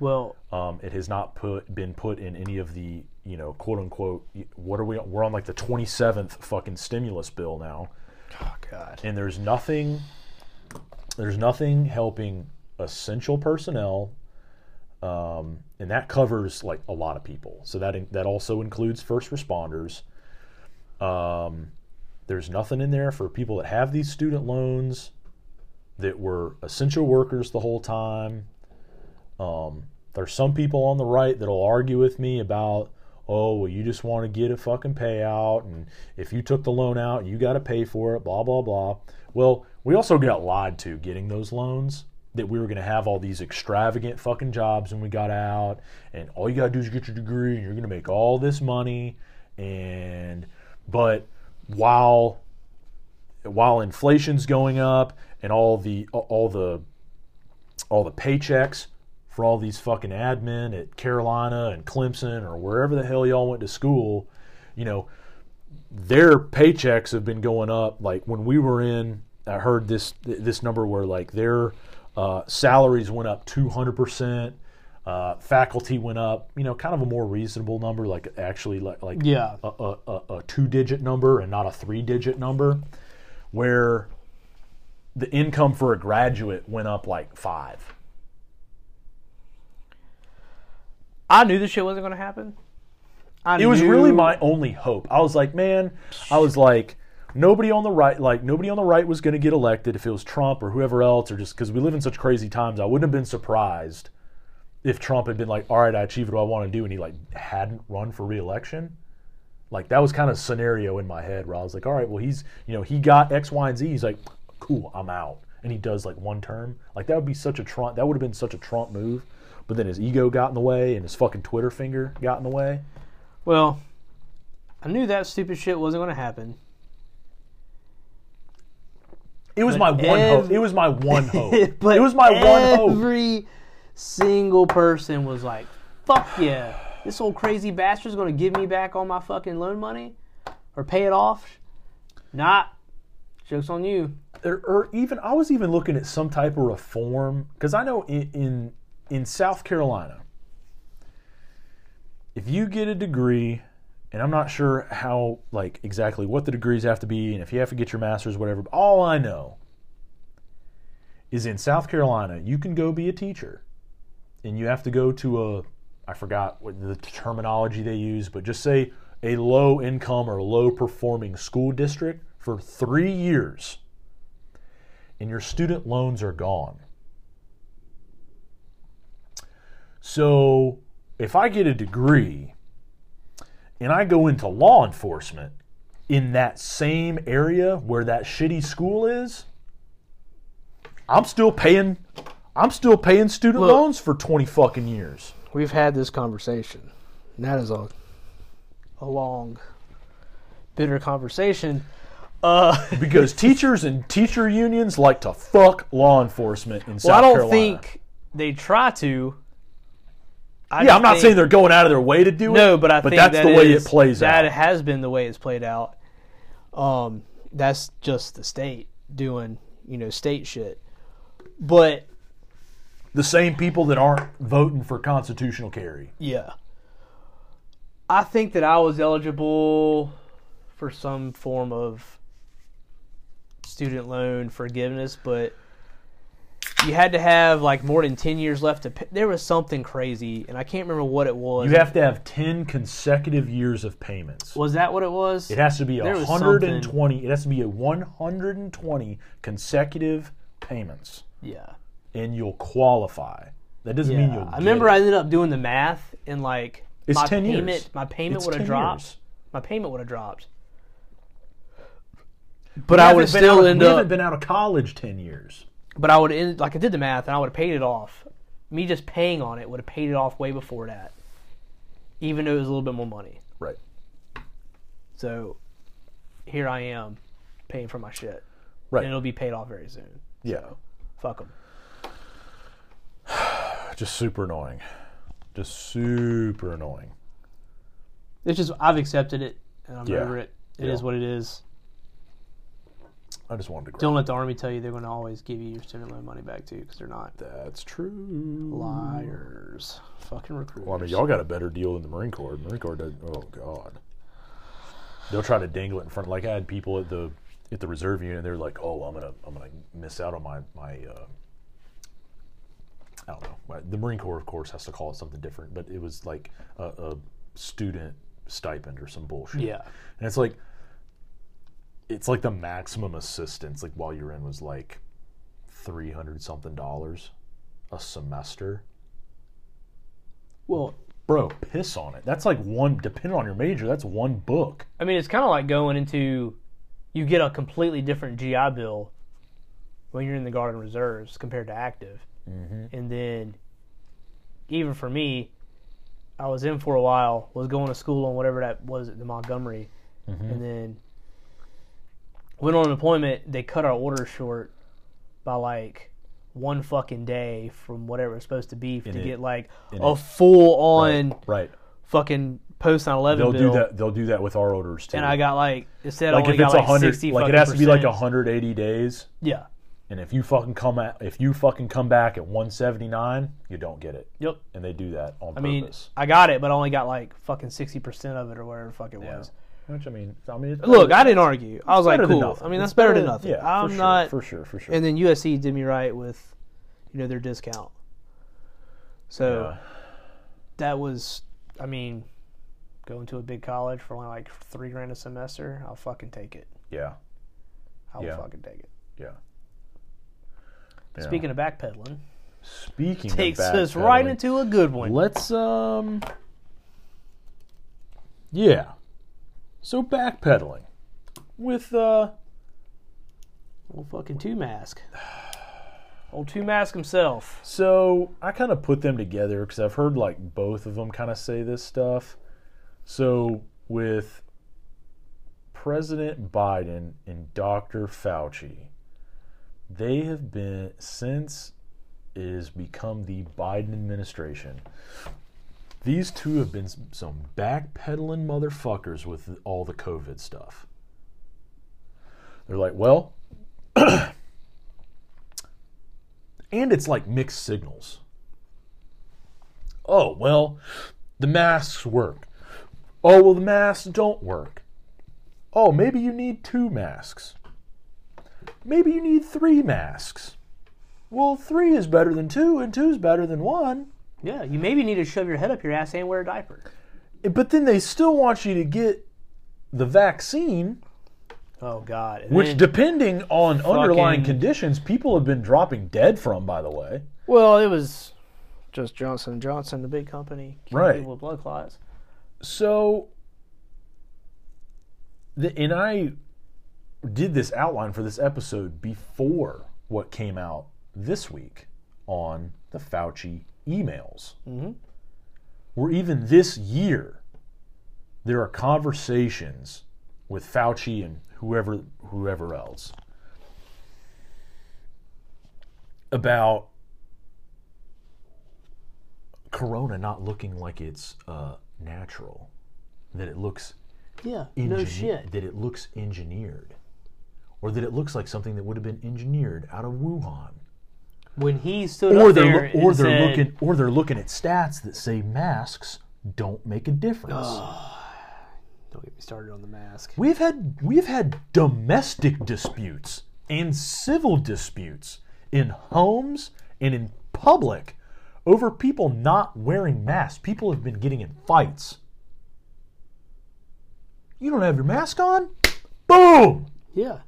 Well,
Um, it has not put been put in any of the you know quote unquote what are we we're on like the 27th fucking stimulus bill now
oh God.
and there's nothing there's nothing helping essential personnel um, and that covers like a lot of people. So that in, that also includes first responders. Um, there's nothing in there for people that have these student loans that were essential workers the whole time. Um, there's some people on the right that'll argue with me about oh well you just want to get a fucking payout and if you took the loan out you got to pay for it blah blah blah. Well we also got lied to getting those loans that we were going to have all these extravagant fucking jobs when we got out and all you got to do is get your degree and you're going to make all this money and but while while inflation's going up and all the all the all the paychecks for all these fucking admin at Carolina and Clemson or wherever the hell y'all went to school, you know, their paychecks have been going up. Like when we were in, I heard this this number where like their uh, salaries went up two hundred percent. Uh, faculty went up, you know, kind of a more reasonable number, like actually like like
Yeah.
a, a, a, a two digit number and not a three digit number, where the income for a graduate went up like five.
I knew this shit wasn't going to happen. I
It was
knew-
really my only hope. I was like, man, I was like, nobody on the right, like nobody on the right was going to get elected if it was Trump or whoever else, or just because we live in such crazy times. I wouldn't have been surprised if Trump had been like, all right, I achieved what I want to do, and he like hadn't run for reelection. Like that was kind of scenario in my head where I was like, all right, well he's you know he got X, Y, and Z. He's like, cool, I'm out, and he does like one term. Like that would be such a Trump. That would have been such a Trump move. But then his ego got in the way, and his fucking Twitter finger got in the way.
Well, I knew that stupid shit wasn't going to happen.
It was
But
my one
ev-
hope. It was my one hope.
but
it was my one hope.
Every single person was like, "Fuck yeah, this old crazy bastard's going to give me back all my fucking loan money or pay it off." Not. Jokes on you.
Or, or even I was even looking at some type of reform because I know in, in in South Carolina, if you get a degree, and I'm not sure how like exactly what the degrees have to be, and if you have to get your master's, whatever. But all I know is in South Carolina, you can go be a teacher, and you have to go to a I forgot what the terminology they use, but just say a low income or low performing school district for three years, and your student loans are gone. So if I get a degree and I go into law enforcement in that same area where that shitty school is, I'm still paying I'm still paying student
Look.
loans for 20 fucking years.
We've had this conversation. And that is a a long, bitter conversation. Uh,
Because teachers and teacher unions like to fuck law enforcement in South
well, I don't
Carolina.
think they try to. I
yeah, I'm not saying they're going out of their way to do it.
No, but I
but
think
that's
that
the way
is-
it plays
That
out.
has been the way it's played out. Um, that's just the state doing, you know, state shit. But
the same people that aren't voting for constitutional carry.
yeah, I think that I was eligible for some form of student loan forgiveness, but you had to have like more than ten years left to. Pay. There was something crazy, and I can't remember what it was.
You have to have 10 consecutive years of payments.
was that what it was?
It has to be
There
120. It has to be a 120 consecutive payments,
yeah.
and you'll qualify. That doesn't mean you'll.
I remember
get
I ended up doing the math and like
It's
my
10 years.
payment. My payment would have dropped.
years.
My payment would have dropped.
We
But I
haven't
would still
out-
end
We
up.
haven't been out of college 10 years.
But I would end like I did the math and I would have paid it off. Me just paying on it would have paid it off way before that, even though it was a little bit more money.
Right.
So here I am, paying for my shit,
Right.
and it'll be paid off very soon.
Yeah.
Fuck them.
Just super annoying. Just super annoying.
It's just I've accepted it and I'm
Yeah.
over it. It is
Yeah.
what it is.
I just wanted to.
Go.
Don't
let the army tell you they're going to always give you your student loan money back too, because they're not
That's true.
liars. Fucking recruiters.
Well, I mean, y'all got a better deal than the Marine Corps. Marine Corps does. Oh God. They'll try to dangle it in front. Like I had people at the at the reserve unit. They're like, "Oh, I'm gonna I'm gonna miss out on my my." Uh, I don't know. The Marine Corps, of course, has to call it something different, but it was like a, a student stipend or some bullshit.
Yeah.
And it's like, it's like the maximum assistance, like while you're in, was like three hundred something dollars a semester.
Well,
Bro, piss on it. That's like one, depending on your major, that's one book.
I mean, it's kind of like going into, you get a completely different GI Bill when you're in the Guard and Reserves compared to active. Mm-hmm. And then, even for me, I was in for a while, was going to school on whatever that was at the Montgomery, and then went on deployment. They cut our order short by like one fucking day from whatever it's supposed to be to
it-
get like
in
a
it.
full on
Right.
fucking post 9/11
They'll
bill.
do that. They'll do that with our orders too.
and I got like instead
like
I only
if it's
like
hundred,
60
like it has to be like
percent.
180 days.
Yeah.
And if you fucking come at, if you fucking come back at 179, you don't get it.
Yep.
And they do that on
I mean. I got it, but I only got like fucking sixty percent of it or whatever the fuck it
Yeah.
was.
Which I mean, I mean,
Look, I didn't argue. I was like, cool. I mean, that's better than nothing.
Yeah,
I'm
for sure,
not.
for sure, for sure.
And then USC did me right with, you know, their discount. So
Yeah.
that was, I mean, going to a big college for only like three grand a semester. I'll fucking take it.
yeah,
I'll
Yeah.
fucking take it.
yeah. Yeah.
Speaking of backpedaling,
speaking
takes us right into a good one.
Let's um Yeah. So backpedaling with uh
Old fucking two mask. Old two mask himself.
so I kind of put them together cuz I've heard like both of them kind of say this stuff. So with President Biden and Dr. Fauci, they have been since it has become the Biden administration. These two have been some- backpedaling motherfuckers with all the COVID stuff. They're like, well, and it's like mixed signals. Oh, well, the masks work. Oh, well, the masks don't work. Oh, maybe you need two masks. Maybe you need three masks. Well, three is better than two, and two is better than one.
Yeah, you maybe need to shove your head up your ass and wear a diaper.
Eh, but then they still want you to get the vaccine,
Oh God! And
which, depending on underlying conditions, people have been dropping dead from, by the way.
well, it was just Johnson and Johnson, the big company,
Right.
People with blood clots.
So, the, and I did this outline for this episode before what came out this week on the Fauci emails.
Mhm.
Where even this year, there are conversations with Fauci and whoever whoever else about Corona not looking like it's uh, natural, that it looks
Yeah, no shit.
that it looks engineered, or that it looks like something that would have been engineered out of Wuhan,
When he stood
or
up
they're
there
loo- or
and
they're
said,
looking or they're looking at stats that say masks don't make a difference.
"Don't get me started on the mask."
We've had we've had domestic disputes and civil disputes in homes and in public over people not wearing masks. People have been getting in fights. You don't have your mask on? Boom!
Yeah.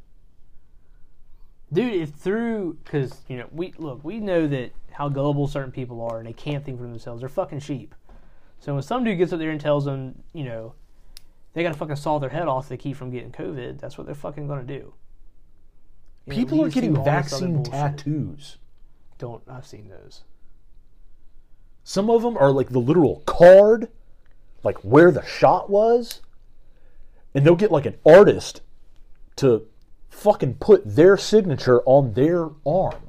Dude, if through because you know we look, we know that how gullible certain people are, and they can't think for themselves. They're fucking sheep. So when some dude gets up there and tells them, you know, they gotta fucking saw their head off to keep from getting COVID, that's what they're fucking gonna do. You
People
we
are getting vaccine tattoos.
Don't I've seen those.
Some of them are like the literal card, like where the shot was. And they'll get like an artist to fucking put their signature on their arm.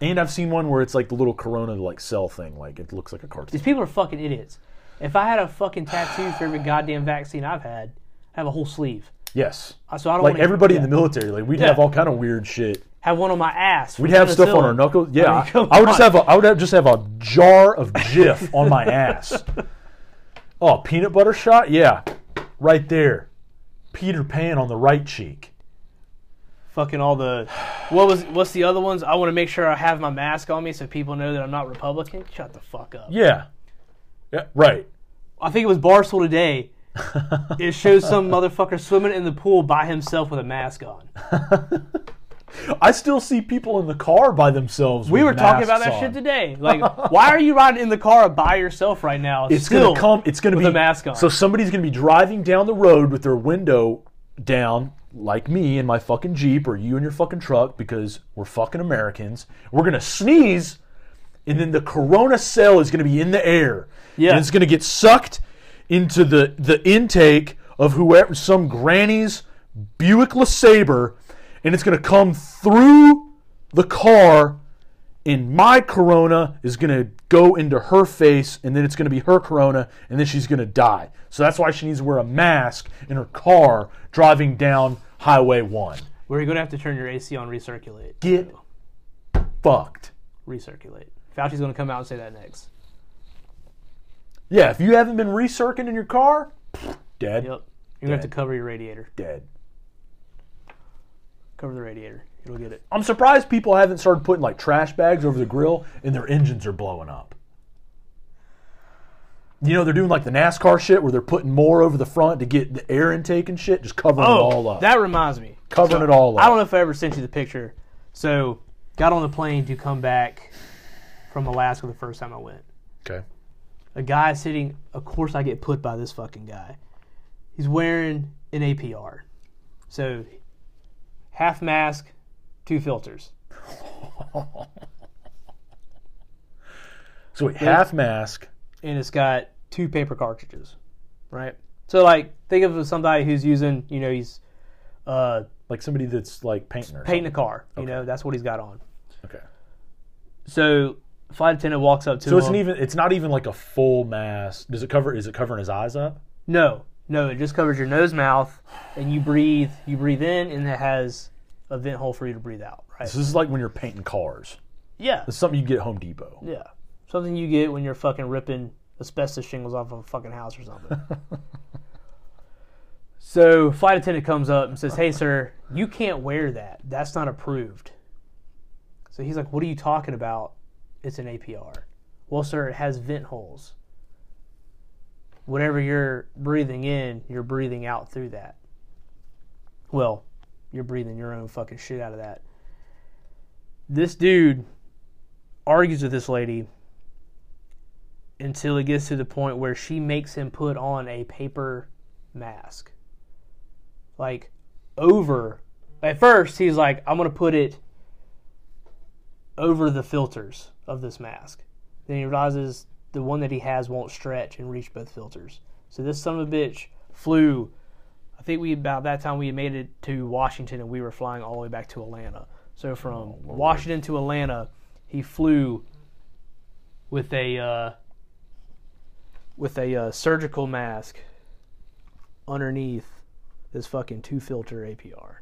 And I've seen one where it's like the little Corona like cell thing, like it looks like a cartoon.
These people are fucking idiots. If I had a fucking tattoo for every goddamn vaccine I've had, I have a whole sleeve.
Yes.
Uh, So I don't
Like everybody in the military, like we'd
Yeah.
have all kind of weird shit.
have one on my ass.
We'd have stuff on our knuckles. Yeah,
I mean, come
I would just have a, I would have just have a jar of Jif on my ass. Oh, peanut butter shot? Yeah, right there. Peter Pan on the right cheek.
Fucking all the what was what's the other ones? I want to make sure I have my mask on me so people know that I'm not Republican. Shut the fuck up.
Yeah, yeah, right.
I think it was Barstool today. it shows some motherfucker swimming in the pool by himself with a mask on.
I still see people in the car by themselves.
We were talking about that shit today. Like, why are you riding in the car by yourself right now?
It's
still
gonna come. It's gonna
with
be
a mask on.
So somebody's gonna be driving down the road with their window down, like me in my fucking jeep, or you in your fucking truck, because we're fucking Americans. We're gonna sneeze, and then the Corona cell is gonna be in the air.
Yeah.
and it's gonna get sucked into the the intake of whoever, some granny's Buick LeSabre, and it's gonna come through the car and my corona is going to go into her face and then it's going to be her corona and then she's going to die so that's why she needs to wear a mask in her car driving down highway 1
Where you're gonna have to turn your AC on, recirculate.
get fucked
Recirculate. Fauci's gonna come out and say that next.
yeah if you haven't been recircing in your car dead
Yep. You're gonna have to cover your radiator.
dead
Cover the radiator. You'll get it.
i'm surprised people haven't started putting like trash bags over the grill and their engines are blowing up you know they're doing like the NASCAR shit where they're putting more over the front to get the air intake and shit, just covering it oh, all up.
Oh, that reminds me.
covering it all up.
I don't know if I ever sent you the picture. So, got on the plane to come back from Alaska the first time I went.
Okay.
A guy sitting, of course, I get put by this fucking guy. He's wearing an APR. So, half mask, two filters.
So wait, half mask.
And it's got two paper cartridges, right? So, like, think of somebody who's using, you know, he's uh,
Like somebody that's like painting or
painting a car. You know, that's what he's got on.
Okay.
So, flight attendant walks up to
So
him.
it's an even. It's not even like a full mask. Does it cover? Is it covering his eyes up?
No, no, it just covers your nose, mouth, and you breathe. You breathe in, and it has a vent hole for you to breathe out. Right?
So this is like when you're painting cars.
Yeah,
It's something you get at Home Depot.
yeah. Something you get when you're fucking ripping asbestos shingles off of a fucking house or something. so, flight attendant comes up and says, "Hey, sir, you can't wear that. That's not approved." So he's like, "What are you talking about? It's an APR." Well, sir, it has vent holes. Whatever you're breathing in, you're breathing out through that. Well, you're breathing your own fucking shit out of that. This dude argues with this lady until it gets to the point where she makes him put on a paper mask. Like, over. At first, he's like, I'm going to put it over the filters of this mask. Then he realizes the one that he has won't stretch and reach both filters. So this son of a bitch flew. I think we about that time we made it to Washington and we were flying all the way back to Atlanta. So from Washington to Atlanta, he flew with a uh, with a uh, surgical mask underneath this fucking two filter APR.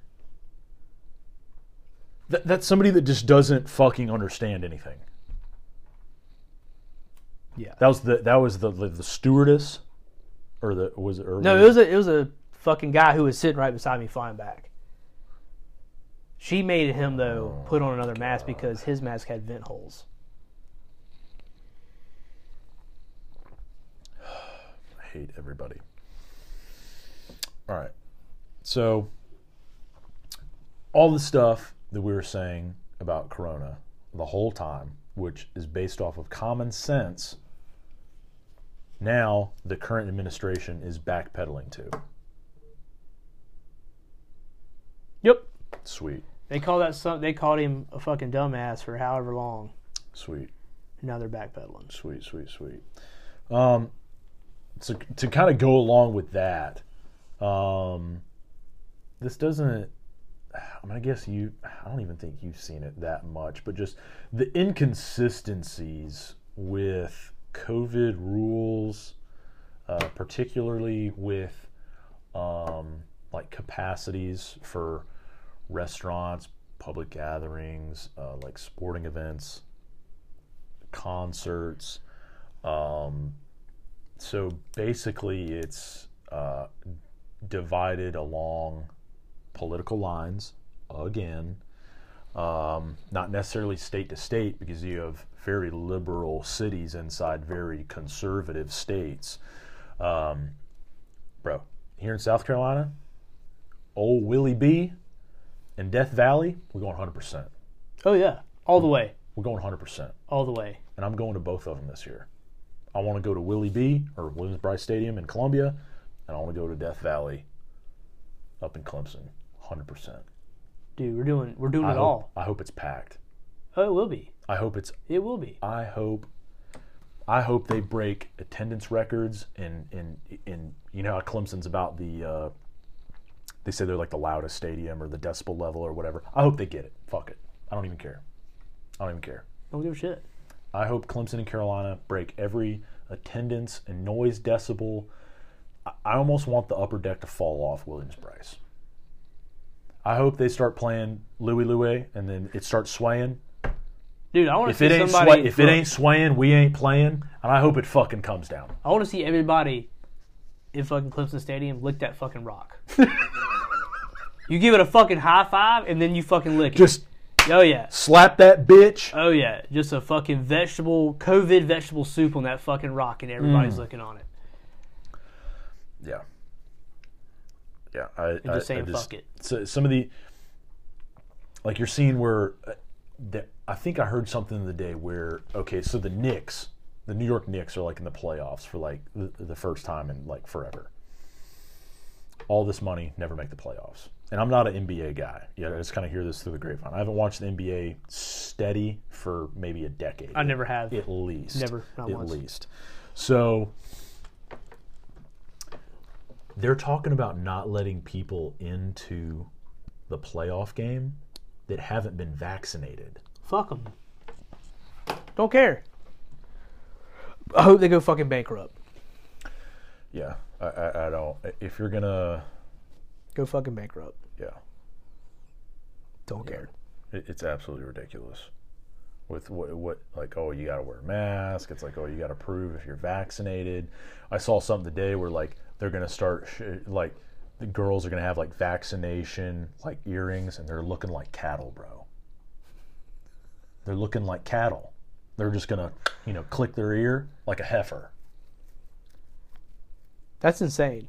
Th- that's somebody that just doesn't fucking understand anything.
Yeah.
That was the that was the the, the stewardess, or the was it? Or
No, it was a it was a fucking guy who was sitting right beside me flying back. She made him though put on another mask because his mask had vent holes.
I hate everybody. All right. So, all the stuff that we were saying about Corona the whole time, which is based off of common sense, now the current administration is backpedaling to.
Yep.
Sweet.
They call that some. They called him a fucking dumbass for however long.
Sweet.
Now they're backpedaling.
Sweet, sweet, sweet. Um, so to kind of go along with that, um, this doesn't. I mean, I guess you. I don't even think you've seen it that much, but just the inconsistencies with COVID rules, uh, particularly with um, like capacities for restaurants, public gatherings, uh, like sporting events, concerts. Um, so basically, it's uh, divided along political lines again. Um, not necessarily state to state because you have very liberal cities inside very conservative states. Um, bro, here in South Carolina, old Willie B and Death Valley, we're going 100%.
Oh yeah, all the way,
We're going 100%.
all the way.
And I'm going to both of them this year. I want to go to Willie B or Williams Bryce Stadium in Columbia, and I want to go to Death Valley up in Clemson, 100%.
Dude, we're doing we're doing
I
it
hope,
all.
I hope it's packed.
Oh, it will be.
I hope it's
It will be.
I hope I hope they break attendance records and in in you know how Clemson's about the uh, they say they're like the loudest stadium or the decibel level or whatever. I hope they get it. Fuck it. I don't even care. I don't even care.
Don't give a shit.
I hope Clemson and Carolina break every attendance and noise decibel. I, almost want the upper deck to fall off Williams Bryce. I hope they start playing Louie Louie and then it starts swaying.
Dude, I want to see
it ain't
somebody.
sway, if it ain't swaying, we ain't playing. And I hope it fucking comes down.
I want to see everybody in fucking Clemson Stadium lick that fucking rock. you give it a fucking high five and then you fucking lick it.
Just
oh yeah.
slap that bitch.
Oh yeah, just a fucking vegetable, COVID vegetable soup on that fucking rock, and
Mm.
everybody's looking on it
Yeah. Yeah, I,
and
I,
just saying
I just,
fuck it.
So some of the, like you're seeing where, uh, that I think I heard something the day where okay, so the Knicks, the New York Knicks are like in the playoffs for like the, the first time in like forever. All this money, never make the playoffs. And I'm not an NBA guy. Yeah, I just kind of hear this through the grapevine. I haven't watched the NBA steady for maybe a decade.
I never have.
At least.
Never, not
at
once.
least. So they're talking about not letting people into the playoff game that haven't been vaccinated.
Fuck them. Don't care. I hope they go fucking bankrupt.
Yeah, I, I, I don't. If you're gonna,
Go fucking bankrupt.
Yeah,
Don't care.
it, it's absolutely ridiculous. With what, what, like, oh, you got to wear a mask. It's like, oh, you got to prove if you're vaccinated. I saw something today where like they're gonna start sh- like the girls are gonna have like vaccination like earrings, and they're looking like cattle, bro. They're looking like cattle. They're just gonna, you know, click their ear like a heifer.
That's insane.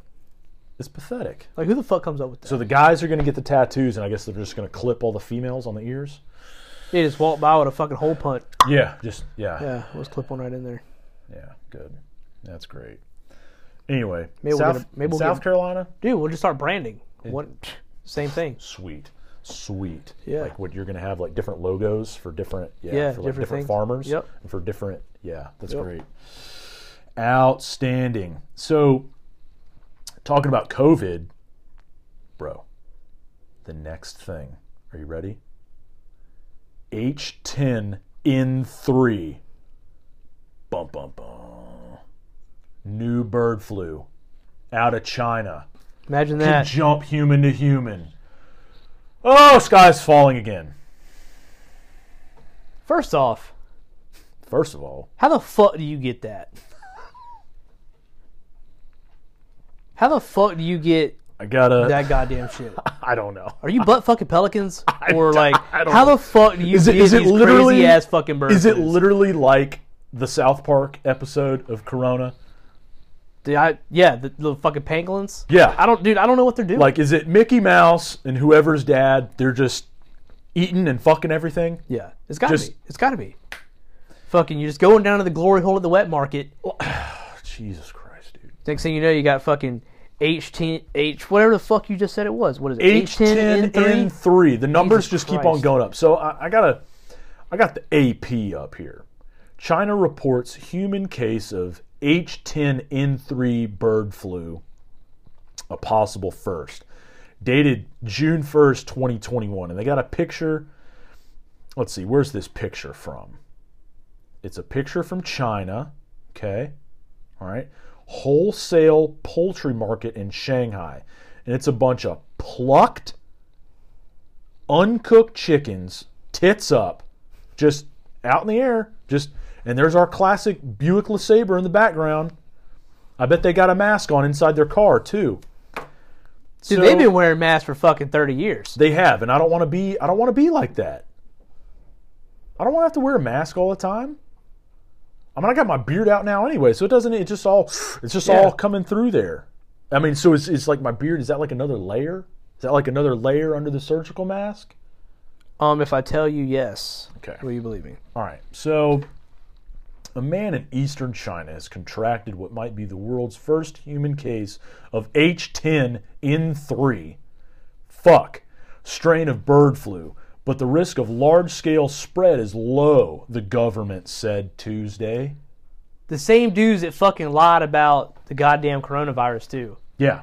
It's pathetic.
Like, who the fuck comes up with that?
So the guys are gonna get the tattoos, and I guess they're just gonna clip all the females on the ears.
they just walk by with a fucking hole punt.
Yeah, just yeah,
Yeah, let's clip one right in there.
yeah, good. That's great. Anyway,
Maybe we'll
South,
get a- maybe we'll
South
a-
Carolina,
Dude, we'll just start branding. What? Same thing.
sweet, sweet.
Yeah.
like what you're gonna have like different logos for different yeah,
Yeah,
for like
different
different farmers.
Yep.
and for different yeah, that's
Yep.
great. Outstanding. So, talking about COVID, bro. The next thing. Are you ready? H10N3. Bum bum bum. New bird flu out of China
Imagine that.
can jump human to human. Oh, sky's falling again.
First off,
First of all,
how the fuck do you get that? How the fuck do you get
I gotta.
that goddamn shit.
I don't know.
Are you butt fucking pelicans, or like
I don't
how
know.
the fuck do you
Is it-
get
is it
these
literally-
crazy ass fucking birds?
Is it literally like the South Park episode of Corona?
Dude, I, yeah, the little fucking pangolins.
Yeah.
I don't, dude. I don't know what they're doing.
Like, is it Mickey Mouse and whoever's dad? They're just eating and fucking everything.
yeah, it's gotta
just-
be. It's gotta be. Fucking, you're just going down to the glory hole at the wet market.
Jesus Christ.
Next thing you know, you got fucking H10, H, whatever the fuck you just said it was. What is it?
H10
H10N3?
N3. The numbers
Jesus
just keep on going up. So I, I got a, I got the AP up here. China reports human case of H10N3 bird flu, a possible first, dated June 1st, 2021. And they got a picture. Let's see, where's this picture from? It's a picture from China. Okay. All right. Wholesale poultry market in Shanghai. And it's a bunch of plucked, uncooked chickens, tits up, just out in the air. Just and there's our classic Buick LeSabre in the background. I bet they got a mask on inside their car too.
Dude,
So-
they've been wearing masks for fucking 30 years.
they have, and I don't want to be. I don't want to be like that. I don't want to have to wear a mask all the time. I mean, I got my beard out now anyway, so it doesn't. It just all. It's just
Yeah.
all coming through there. I mean, so it's, it's like my beard. Is that like another layer? Is that like another layer under the surgical mask?
Um, if I tell you yes,
Okay.
will you believe me?
All right. So, a man in eastern China has contracted what might be the world's first human case of H10N3. Fuck. Strain of bird flu. But the risk of large scale spread is low, the government said Tuesday.
The same dudes that fucking lied about the goddamn coronavirus too.
Yeah.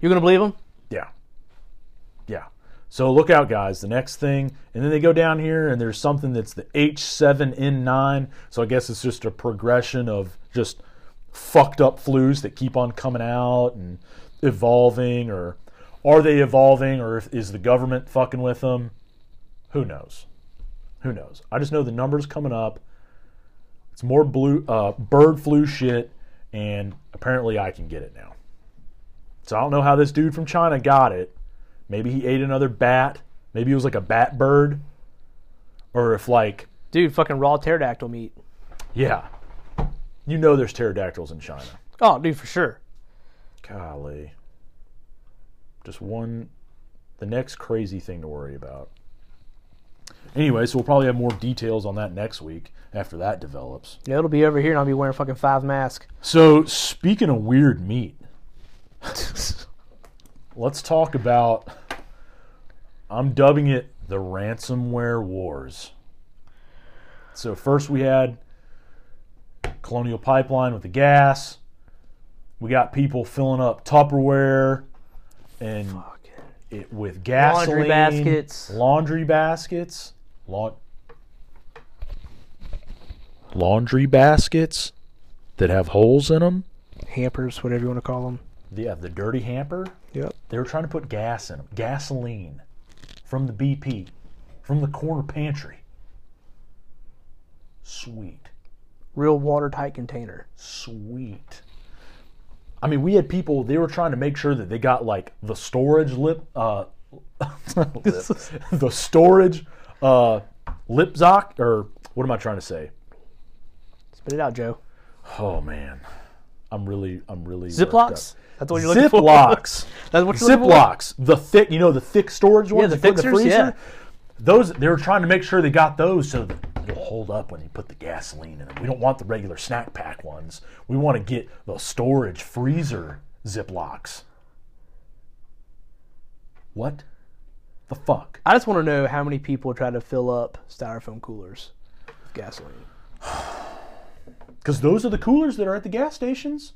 You gonna believe them?
Yeah. Yeah. So look out, guys. The next thing, and then they go down here, and there's something that's the H7N9. So I guess it's just a progression of just fucked up flus that keep on coming out and evolving, or are they evolving, or is the government fucking with them? Who knows? Who knows? I just know the numbers coming up. It's more blue uh, bird flu shit, and apparently I can get it now. So I don't know how this dude from China got it. Maybe he ate another bat. Maybe it was like a bat bird. Or if like,
Dude, fucking raw pterodactyl meat.
yeah. You know there's pterodactyls in China.
Oh, dude, for sure.
Golly. Just one the next crazy thing to worry about. Anyway, so we'll probably have more details on that next week after that develops.
Yeah, it'll be over here, and I'll be wearing fucking five masks.
So, speaking of weird meat, let's talk about. I'm dubbing it the ransomware wars. So, first we had Colonial Pipeline with the gas. We got people filling up Tupperware and it with gasoline, laundry
baskets.
laundry baskets, la- laundry baskets that have holes in them.
Hampers, whatever you want to call them.
Yeah, the dirty hamper.
Yep.
They were trying to put gas in them, gasoline from the BP, from the corner pantry. Sweet,
Real watertight container.
sweet. I mean, we had people. They were trying to make sure that they got like the storage lip, uh, the storage uh, lip zoc, or what am I trying to say?
Spit it out, Joe.
Oh man, I'm really, I'm really
Ziplocs? That's what you're looking for?
Ziplocs.
That's what you're looking for?
Ziplocs, the thick, you know, the thick storage ones
the
you the freezer.
yeah.
Those they were trying to make sure they got those so that it'll hold up when you put the gasoline in it. We don't want the regular snack pack ones. We want to get the storage freezer Ziplocs. What the fuck?
I just want to know how many people try to fill up styrofoam coolers with gasoline.
Because those are the coolers that are at the gas stations,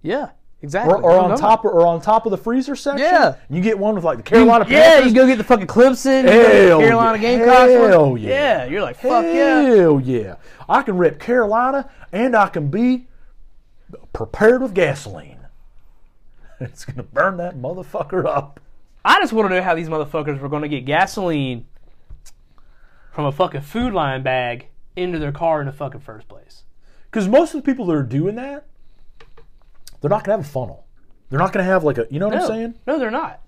Yeah, exactly.
or, or on
know.
top, or on top of the freezer section.
Yeah.
you get one with like the Carolina.
yeah,
Panthers.
you go get the fucking Clemson, you go get the
Hell
Carolina
yeah.
Gamecocks. one.
Hell yeah.
Yeah, you're like, fuck yeah.
Hell yeah. I can rip Carolina and I can be prepared with gasoline. It's going to burn that motherfucker up.
I just want to know how these motherfuckers were going to get gasoline from a fucking food line bag into their car in the fucking first place.
Because most of the people that are doing that, they're not going to have a funnel. They're not going to have like a, you know what
no,
I'm saying?
no, they're not.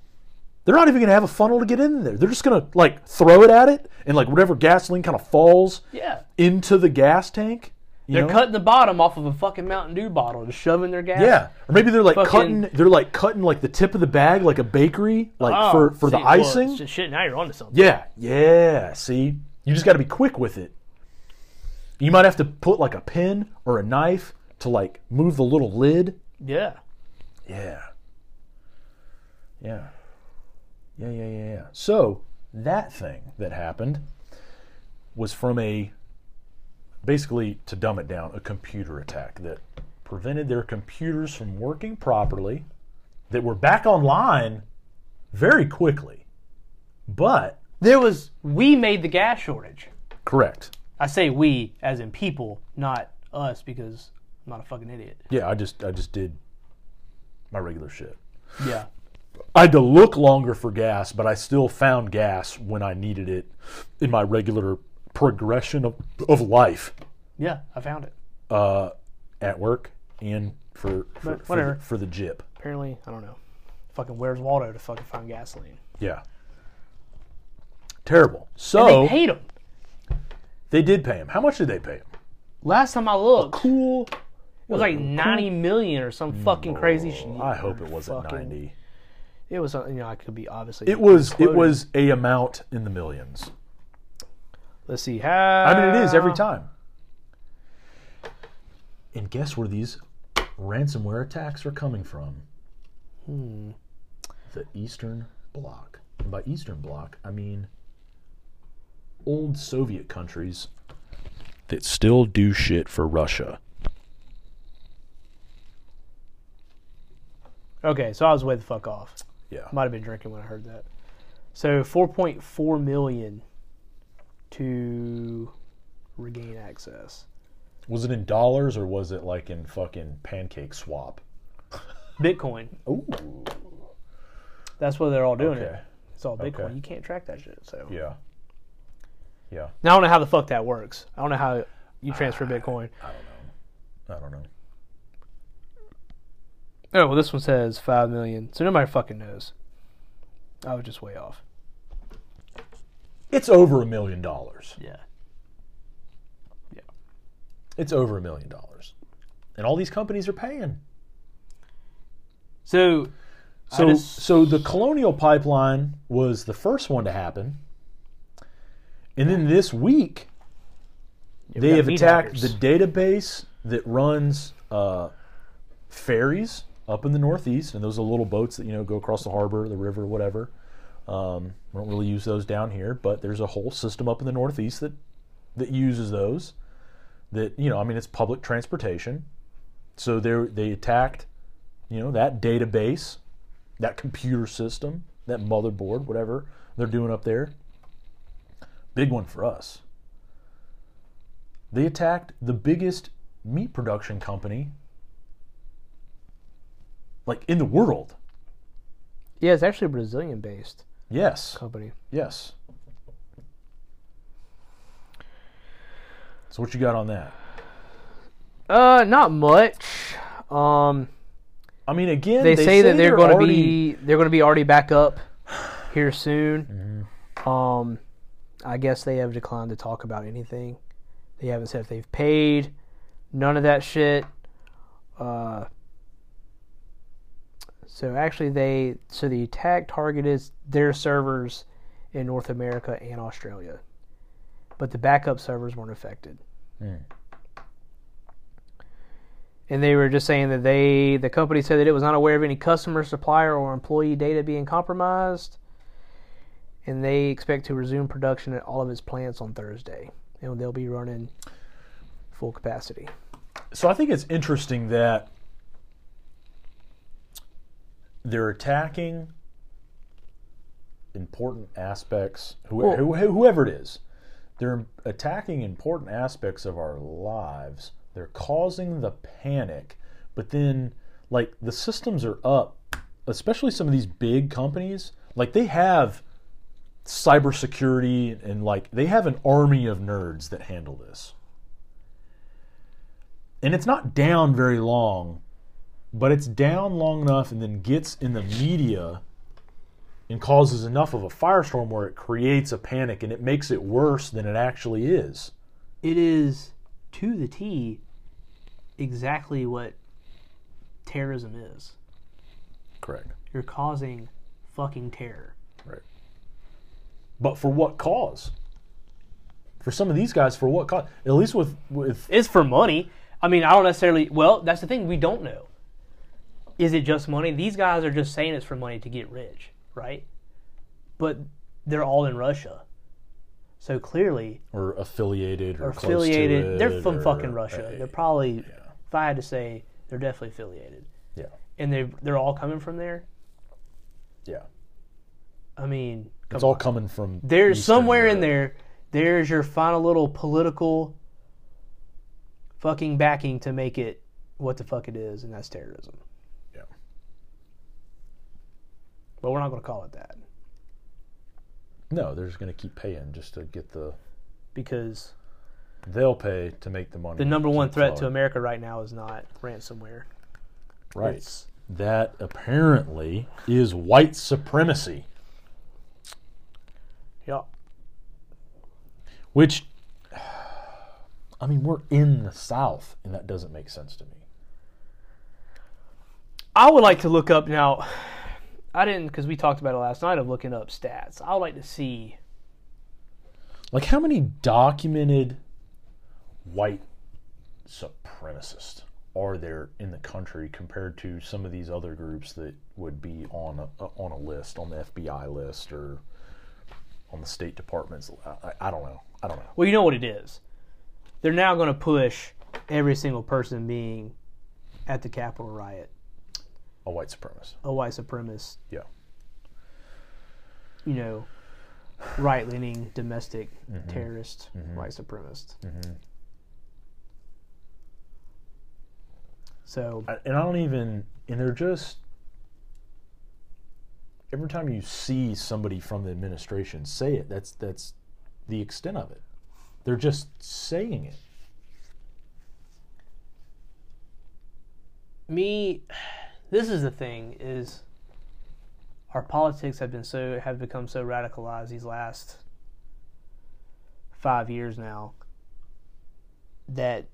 They're not even going to have a funnel to get in there. They're just going to like throw it at it, and like whatever gasoline kind of falls
Yeah,
into the gas tank.
They're
know?
cutting the bottom off of a fucking Mountain Dew bottle to shove in their gas.
Yeah, or maybe they're like
Fucking-
cutting. They're like cutting like the tip of the bag, like a bakery, like
Oh,
for for the
see, well,
icing.
shit, shit, now you're onto something.
Yeah, yeah. See, you just got to be quick with it. You might have to put like a pin or a knife to like move the little lid.
Yeah.
Yeah. Yeah. Yeah, yeah, yeah, yeah. So that thing that happened was from a basically to dumb it down, a computer attack that prevented their computers from working properly, that were back online very quickly. But
There was we made the gas shortage.
correct.
I say we as in people, not us because I'm not a fucking idiot.
Yeah, I just I just did my regular shit.
Yeah.
I had to look longer for gas, but I still found gas when I needed it in my regular progression of, of life
Yeah, I found it.
uh, at work and for for,
But
for,
whatever.
the, for the Jeep.
Apparently, I don't know. Fucking where's Waldo to fucking find gasoline?
Yeah. Terrible. So
they paid him.
they did pay him. How much did they pay him?
Last time I looked,
Cool.
Was like 90 million or some fucking crazy shit.
I hope it wasn't
Fucking-
ninety.
It was, uh, you know, I could be obviously.
It was it was a amount in the millions.
Let's see how.
I mean, it is every time. And guess where these ransomware attacks are coming from?
Hmm.
The Eastern Bloc. And by Eastern Bloc, I mean old Soviet countries that still do shit for Russia.
Okay, so I was way the fuck off.
Yeah.
I might have been drinking when I heard that. So 4.4 million to regain access.
Was it in dollars or was it like in fucking PancakeSwap?
Bitcoin.
Ooh.
That's what they're all doing
Okay.
it. It's all Bitcoin.
Okay.
You can't track that shit. So
Yeah. Yeah.
now I don't know how the fuck that works. I don't know how you transfer Bitcoin.
I don't know. I don't know.
Oh well, this one says five million, so nobody fucking knows. I was just way off.
It's over a million dollars.
Yeah. Yeah.
It's over a million dollars. And all these companies are paying.
So
So
just-
so the Colonial Pipeline was the first one to happen. And then this week
we
they have attacked
hackers.
the database that runs uh, ferries up in the Northeast, and those are little boats that you know go across the harbor, the river, whatever. Um, we don't really use those down here, but there's a whole system up in the Northeast that that uses those. That you know, I mean, it's public transportation. So they they attacked, you know, that database, that computer system, that motherboard, whatever they're doing up there. Big one for us. They attacked the biggest meat production company like in the world.
yeah, it's actually Brazilian based
Yes.
company.
Yes. So what you got on that?
Uh, not much. Um,
I mean, again,
they, say, that they're, going to be they're going to be already back up here soon. Um, I guess they have declined to talk about anything. They haven't said if they've paid. None of that shit. Uh, so actually, they so the attack targeted their servers in North America and Australia, but the backup servers weren't affected.
Hmm.
And they were just saying that they, the company said that it was not aware of any customer, supplier, or employee data being compromised. And they expect to resume production at all of its plants on Thursday. And they'll be running full capacity.
So I think it's interesting that they're attacking important aspects, who,
Well-
who, whoever it is, they're attacking important aspects of our lives. They're causing the panic, but then, like, the systems are up, especially some of these big companies. Like, they have cybersecurity and, like, they have an army of nerds that handle this and it's not down very long but it's down long enough and then gets in the media and causes enough of a firestorm where it creates a panic and it makes it worse than it actually is.
It is to the T exactly what terrorism is.
Correct.
You're causing fucking terror.
Right. But for what cause? For some of these guys, for what cause? At least with with
It's for money. I mean, I don't necessarily. Well, that's the thing. We don't know. Is it just money? These guys are just saying it's for money to get rich, right? But they're all in Russia, so clearly,
or affiliated or,
or affiliated. They're from
or-
fucking Russia.
uh,
They're probably, if I had to say, they're definitely affiliated,
yeah,
and they they're all coming from there.
yeah.
I mean,
It's all
on.
coming from
There's
Eastern
somewhere in there. There's your final little political fucking backing to make it what the fuck it is, and that's terrorism.
Yeah.
But we're not going to call it that
No, they're just going to keep paying just to get the.
because
They'll pay to make the money.
the number one threat to. America right now is not ransomware.
Right.
It's-
That apparently is white supremacy,
yeah.
which. I mean, we're in the South, and that doesn't make sense to me.
I would like to look up now. I didn't because we talked about it last night of looking up stats. I would like to see.
Like, how many documented white supremacists are there in the country compared to some of these other groups that would be on a, uh, on a list, on the FBI list or on the State Department's? I, I- I don't know. I don't know.
Well, you know what it is. They're now going to push every single person being at the Capitol riot
A white supremacist.
a white supremacist.
Yeah.
You know, right leaning domestic
Mm-hmm.
terrorist white supremacist. So
I, and I don't even, and they're just, every time you see somebody from the administration say it, that's, that's the extent of it. They're just saying it.
me this is the thing is our politics have been so have become so radicalized these last five years now that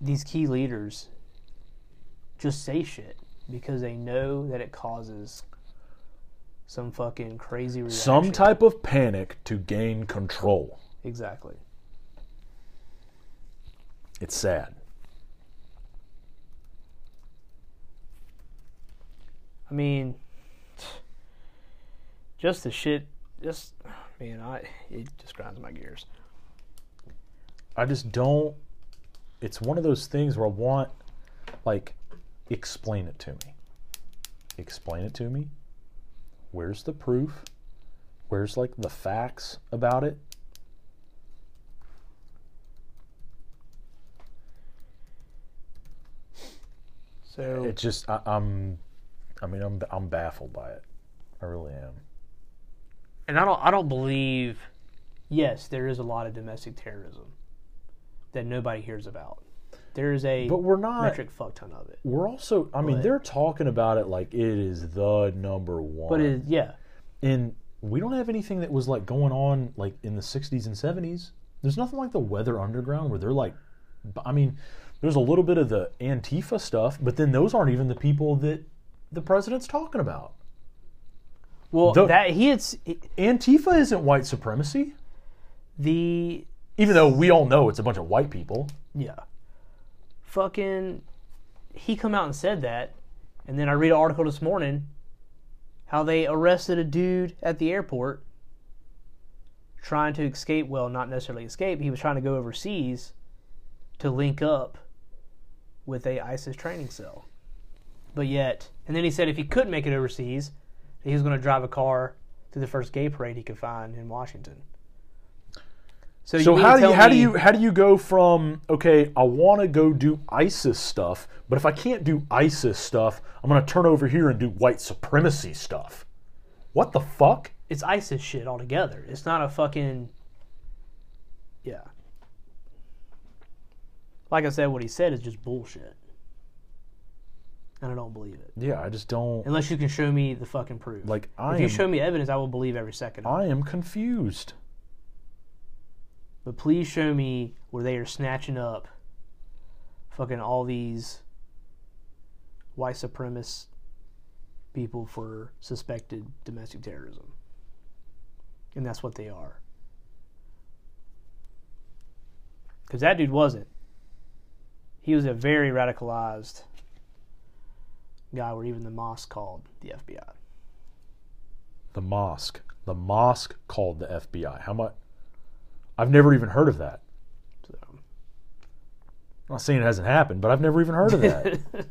these key leaders just say shit because they know that it causes some fucking crazy reaction.
Some type of panic to gain control.
exactly
It's sad.
I mean, just the shit. Just man, I it just grinds my gears.
I just don't. It's one of those things where I want, like, explain it to me. Explain it to me. Where's the proof? Where's, like, the facts about it?
So
It just, I, I'm, I mean, I'm, I'm baffled by it. I really am.
and I don't I don't believe. Yes, there is a lot of domestic terrorism that nobody hears about. There is a
But we're not.
metric fuck ton of it.
We're also, I mean,
But-
they're talking about it like it is the number one.
But it, yeah,
and we don't have anything that was like going on like in the 60s and 70s there's nothing like the weather underground where they're like i mean there's a little bit of the antifa stuff but then those aren't even the people that the president's talking about
well
The-
that he had s-
antifa isn't white supremacy
the
even though we all know it's a bunch of white people
yeah, fucking, he come out and said that, and then I read an article this morning how they arrested a dude at the airport trying to escape. Well, not necessarily escape. He was trying to go overseas to link up with a ISIS training cell. But yet, and then he said if he couldn't make it overseas, he was going to drive a car to the first gay parade he could find in Washington. So,
so how do you how do you how do you go from okay i want to go do isis stuff but if i can't do isis stuff i'm going to turn over here and do white supremacy stuff what the fuck
it's ISIS shit altogether. It's not a fucking yeah. Like I said, what he said is just bullshit. And I don't believe it
Yeah, I just don't
unless you can show me the fucking proof.
like. I
if you show me evidence, I will believe every second. of it.
I am confused.
But please show me where they are snatching up fucking all these white supremacist people for suspected domestic terrorism. And that's what they are. Because that dude wasn't. He was a very radicalized guy where even the mosque called the FBI.
The mosque. The mosque called the FBI. How much? I've never even heard of that.
So.
I'm not saying it hasn't happened, but I've never even heard of that.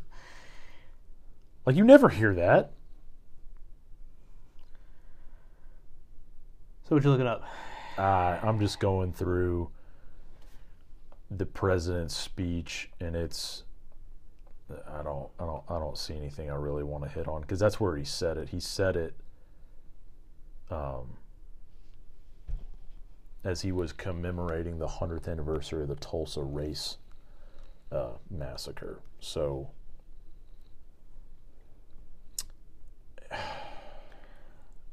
like you never hear that.
So what you looking up?
Uh, I'm just going through the president's speech, and it's I don't I don't I don't see anything I really want to hit on because that's where he said it. He said it um, as he was commemorating the hundredth anniversary of the Tulsa race uh, massacre. So.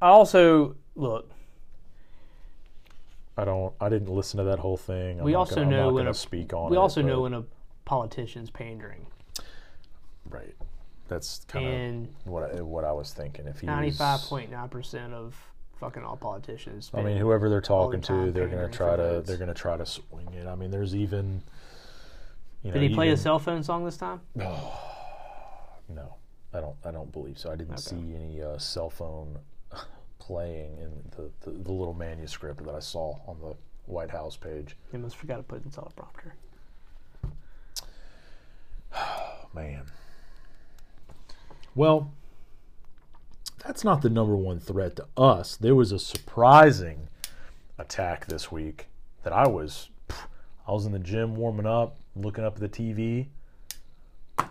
I also look.
I don't. I didn't listen to that whole thing. I'm
We
not
also
gonna,
know when a-
speak on
We
it,
also know when a politician's pandering,
Right. That's kind of what I, what I was thinking. If he ninety
five point nine percent of fucking all politicians.
I mean, whoever they're talking to, they're gonna try to
votes.
they're gonna try to swing it. I mean, there's even. You know,
Did he play a cell phone song this time?
No, no. I don't. I don't believe so. I didn't
Okay.
see any uh, cell phone playing in the, the the little manuscript that I saw on the White House page.
He must forgot to put it in the teleprompter.
Oh man. Well, that's not the number one threat to us. There was a surprising attack this week that I was I was in the gym warming up, looking up at the TV.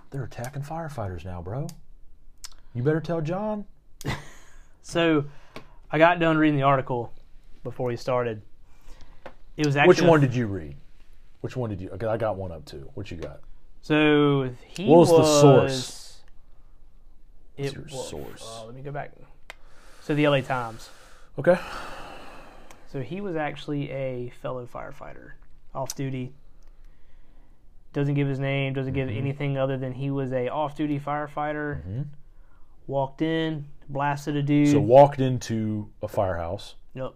They're attacking firefighters now, bro. You better tell John.
So, I got done reading the article before we started. It was actually
Which one did you read? Which one did you? Okay, I got one up too. What you got?
So he
What was the source?
It
your
was,
source?
uh, let me go back. So the LA Times.
Okay.
So he was actually a fellow firefighter, off duty. Doesn't give his name. Doesn't give
Mm-hmm.
anything other than he was a off duty firefighter. Walked in, blasted a dude.
So walked into a firehouse.
Yep.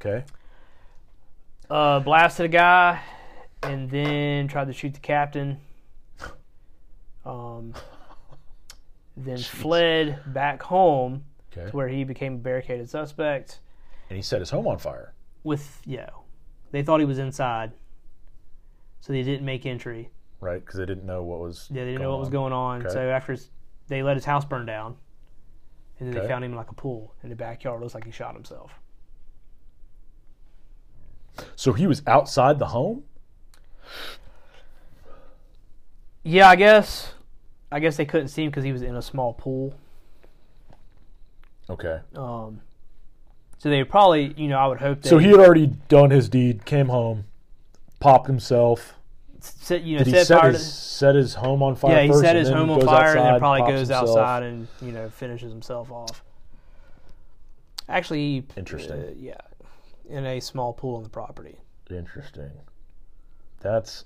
Okay.
Uh, blasted a guy, and then tried to shoot the captain. Um, then fled back home
Okay.
to where he became a barricaded suspect.
And he set his home on fire.
With yeah. they thought he was inside, so they didn't make entry.
right? Because they didn't know what was.
Yeah, they didn't know what was going on.
Okay.
So after his, they let his house burn down, and then
Okay.
they found him in like a pool in the backyard. It Looks like he shot himself.
So he was outside the home.
Yeah, I guess. I guess they couldn't see him because he was in a small pool.
Okay.
Um, so they probably, you know, I would hope that.
So he had already done his deed, came home, popped himself.
set, you know,
Did he
set
set
fire.
his,
to-
set his home on fire
yeah, he
first?
set his home on fire and then probably goes
himself?
outside and you know finishes himself off. Actually,
Interesting.
uh, yeah, in a small pool on the property.
Interesting. That's.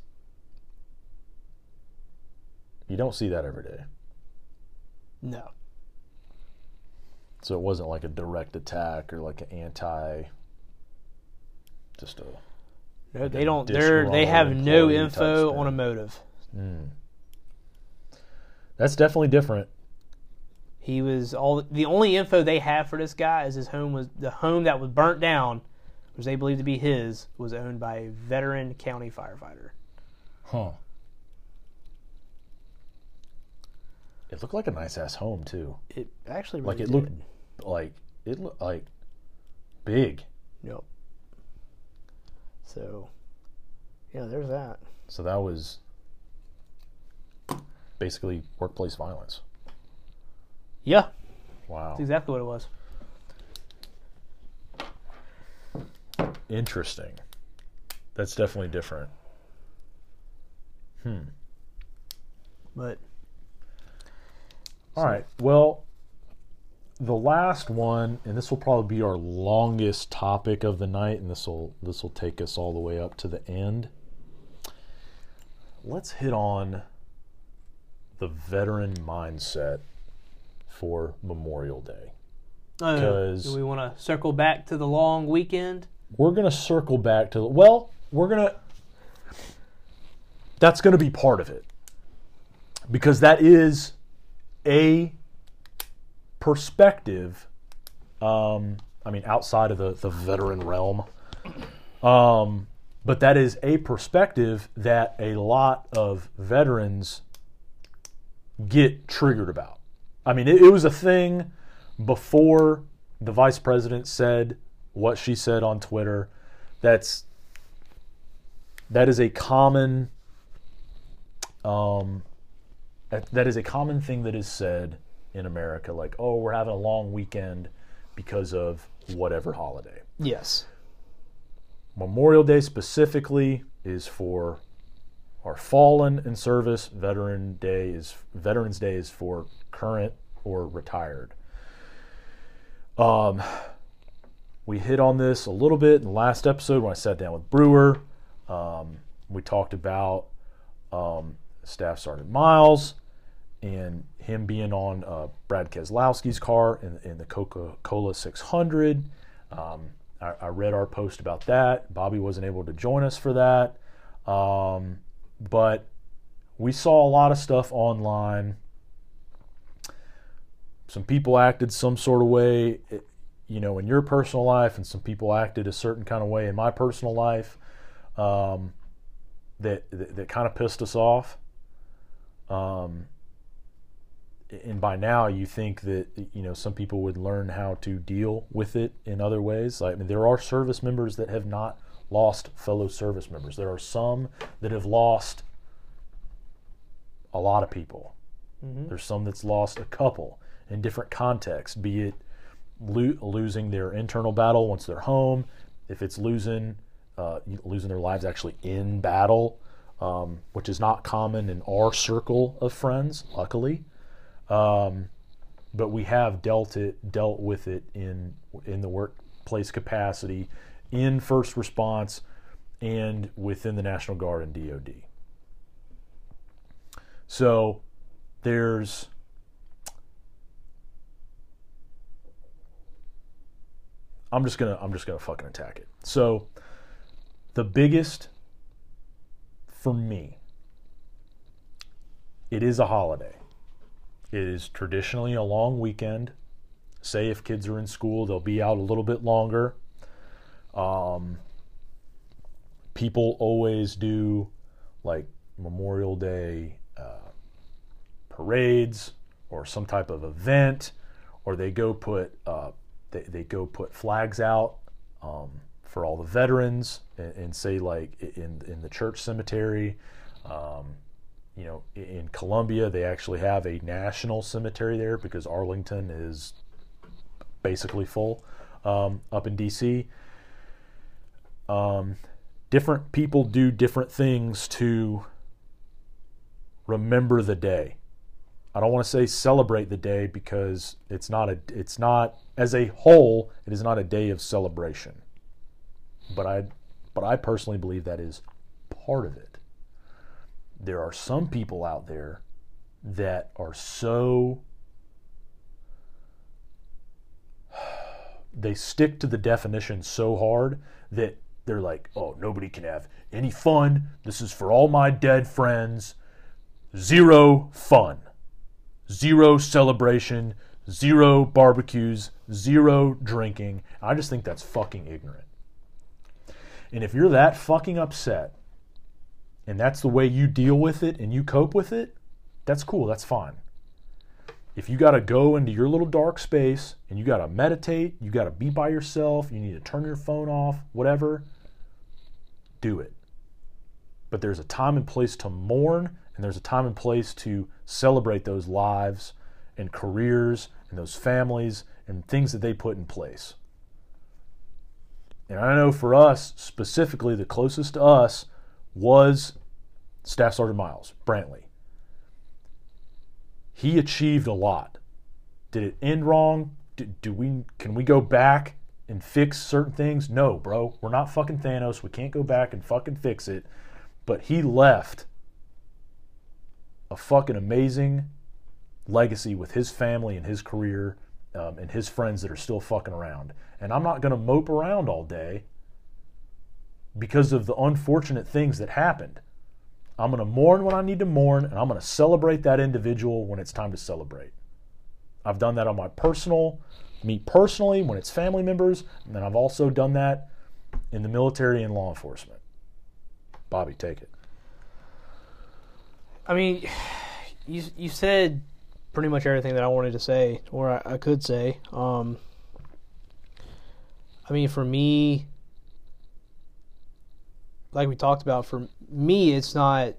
You don't see that every day.
No,
So it wasn't like a direct attack or like an anti. Just a.
no, they don't. They're they have no info on a motive. Hmm.
That's definitely different.
He was all the only info they have for this guy is his home was the home that was burnt down, which they believe to be his, was owned by a veteran county firefighter.
Huh. It looked like a nice ass home too.
It actually
Like
really
it looked like it looked like big.
Yep. So, yeah, there's that.
So that was basically workplace violence.
Yeah,
Wow.
that's exactly what it was.
Interesting. That's definitely different. Hmm.
But
All right. Well, the last one, and this will probably be our longest topic of the night, and this will this will take us all the way up to the end. Let's hit on the veteran mindset for Memorial Day.
Oh,
because-
do we want to circle back to the long weekend?
We're gonna circle back to the well, we're gonna. That's gonna be part of it because that is a perspective. Um, I mean, outside of the the veteran realm, um, but that is a perspective that a lot of veterans get triggered about. I mean, it, it was a thing before the vice president said what she said on Twitter. That's that is a common um, that, that is a common thing that is said in America. Like, oh, we're having a long weekend because of whatever holiday.
Yes.
Memorial Day specifically is for our fallen in service. Veteran Day is Veterans Day is for current or retired. Um, we hit on this a little bit in the last episode when I sat down with Brewer. Um, we talked about um, Staff Sergeant Miles and him being on uh, Brad Keselowski's car in, in the Coca Cola 600. Um, I, I read our post about that. Bobby wasn't able to join us for that. Um, but we saw a lot of stuff online. Some people acted some sort of way, eh, you know, in your personal life, and some people acted a certain kind of way in my personal life um, that, that, that kind of pissed us off. Um, and by now you think that you know some people would learn how to deal with it in other ways. Like I mean, there are service members that have not lost fellow service members. There are some that have lost a lot of people. There's some that's lost a couple in different contexts be it lo- losing their internal battle once they're home if it's losing uh, losing their lives actually in battle um, which is not common in our circle of friends luckily um, but we have dealt it dealt with it in in the workplace capacity, in first response, and within the National Guard and DoD. So there's I'm just gonna I'm just gonna fucking attack it. So the biggest for me, it is a holiday. Is traditionally a long weekend. Say if kids are in school, they'll be out a little bit longer. Um, people always do like Memorial Day uh, parades or some type of event, or they go put uh, they, they go put flags out um, for all the veterans and, and say like in in the church cemetery. Um, you know, in Columbia, they actually have a national cemetery there because Arlington is basically full. Um, up in DC, um, different people do different things to remember the day. I don't want to say celebrate the day because it's not a it's not as a whole it is not a day of celebration. But I but I personally believe that is part of it there are some people out there that are so they stick to the definition so hard that they're like, oh, nobody can have any fun. This is for all my dead friends. Zero fun, zero celebration, zero barbecues, zero drinking. I just think that's fucking ignorant. And if you're that fucking upset and that's the way you deal with it and you cope with it, that's cool. That's fine. If you got to go into your little dark space and you got to meditate, you got to be by yourself, you need to turn your phone off, whatever, do it. But there's a time and place to mourn, and there's a time and place to celebrate those lives and careers and those families and things that they put in place. And I know for us, specifically, the closest to us was Staff Sergeant Miles, Brantley. he achieved a lot. Did it end wrong? Do, do we can we go back and fix certain things? No, bro. We're not fucking Thanos. We can't go back and fucking fix it. But he left a fucking amazing legacy with his family and his career um, and his friends that are still fucking around. And I'm not going to mope around all day because of the unfortunate things that happened. I'm going to mourn when I need to mourn, and I'm going to celebrate that individual when it's time to celebrate. I've done that on my personal, me personally, when it's family members, and then I've also done that in the military and law enforcement. Bobby, take it.
I mean, you you said pretty much everything that I wanted to say, or I, I could say. Um, I mean, for me, like we talked about, for me, it's not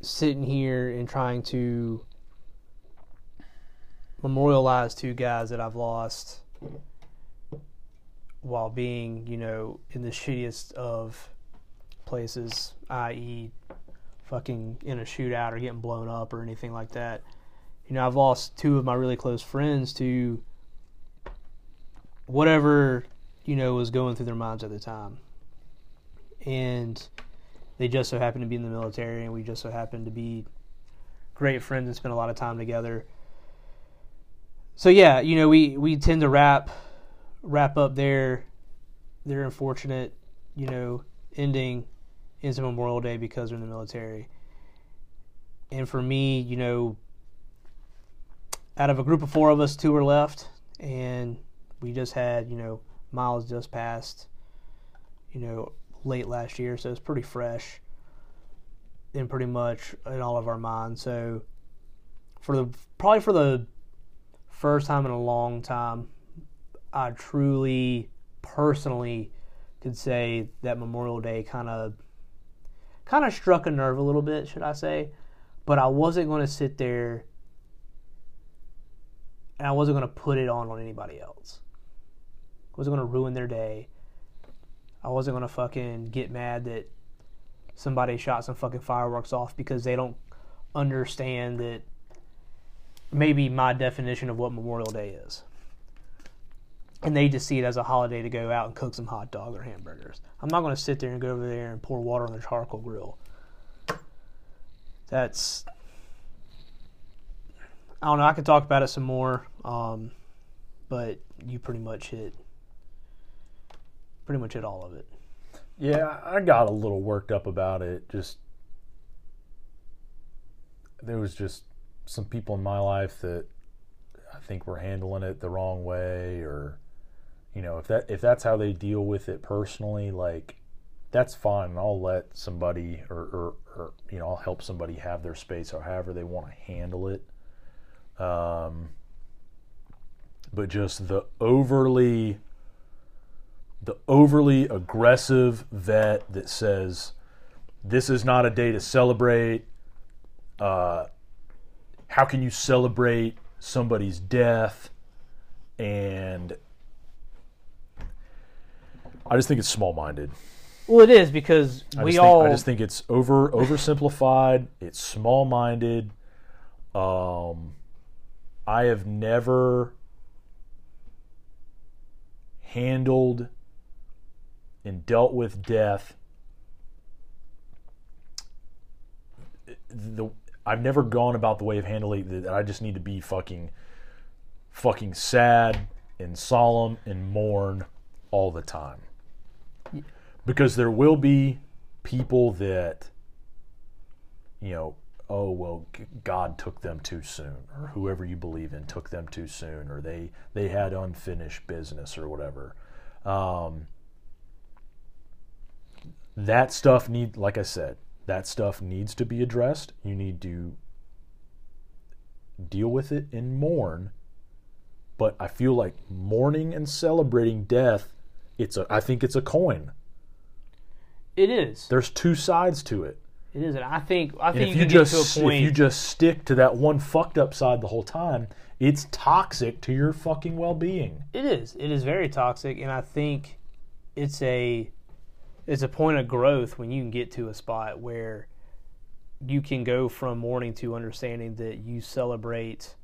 sitting here and trying to memorialize two guys that I've lost while being, you know, in the shittiest of places, i.e., fucking in a shootout or getting blown up or anything like that. You know, I've lost two of my really close friends to whatever, you know, was going through their minds at the time. And they just so happened to be in the military and we just so happened to be great friends and spend a lot of time together. So yeah, you know, we, we tend to wrap wrap up their their unfortunate, you know, ending into Memorial Day because they're in the military. And for me, you know, out of a group of four of us, two were left, and we just had, you know, Miles just passed, you know, late last year, so it's pretty fresh and pretty much in all of our minds. So for the probably for the first time in a long time, I truly personally could say that Memorial Day kind of kind of struck a nerve a little bit, should I say? But I wasn't going to sit there and I wasn't going to put it on on anybody else. Wasn't going to ruin their day. I wasn't going to fucking get mad that somebody shot some fucking fireworks off because they don't understand that maybe my definition of what Memorial Day is and they just see it as a holiday to go out and cook some hot dog or hamburgers. I'm not going to sit there and go over there and pour water on the charcoal grill. That's I don't know. I could talk about it some more, um, but you pretty much hit pretty much hit all of it.
Yeah, I got a little worked up about it. Just there was just some people in my life that I think were handling it the wrong way or you know if that if that's how they deal with it personally like that's fine i'll let somebody or, or, or you know i'll help somebody have their space or however they want to handle it um, but just the overly the overly aggressive vet that says this is not a day to celebrate uh, how can you celebrate somebody's death and I just think it's small minded.
Well, it is because
I
we
just
all.
think, I just think it's over oversimplified. It's small minded. Um, I have never handled and dealt with death. The I've never gone about the way of handling that. I just need to be fucking, fucking sad and solemn and mourn all the time because there will be people that you know oh well god took them too soon or whoever you believe in took them too soon or they they had unfinished business or whatever um, that stuff need like i said that stuff needs to be addressed you need to deal with it and mourn but i feel like mourning and celebrating death it's a i think it's a coin
it is.
there's two sides to it.
It is, and I think I think
if
you,
you just
get to a point.
if you just stick to that one fucked up side the whole time, it's toxic to your fucking well being.
It is. It is very toxic, and I think it's a it's a point of growth when you can get to a spot where you can go from mourning to understanding that you celebrate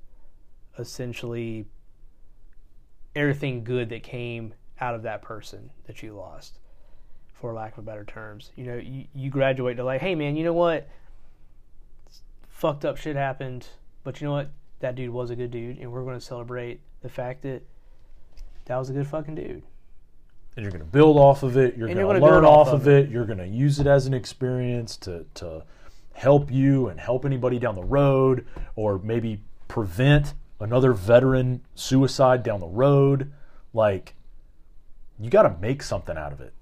essentially everything good that came out of that person that you lost for lack of better terms. You know you, you graduate to like hey man you know what? Fucked up shit happened but you know what? That dude was a good dude and we're going to celebrate the fact that that was a good fucking dude
and you're going to build off of it. You're
And
going to learn off of
of
it. You're going to use it as an experience to to help you and help anybody down the road, or maybe prevent another veteran suicide down the road. Like, you got to make something out of it.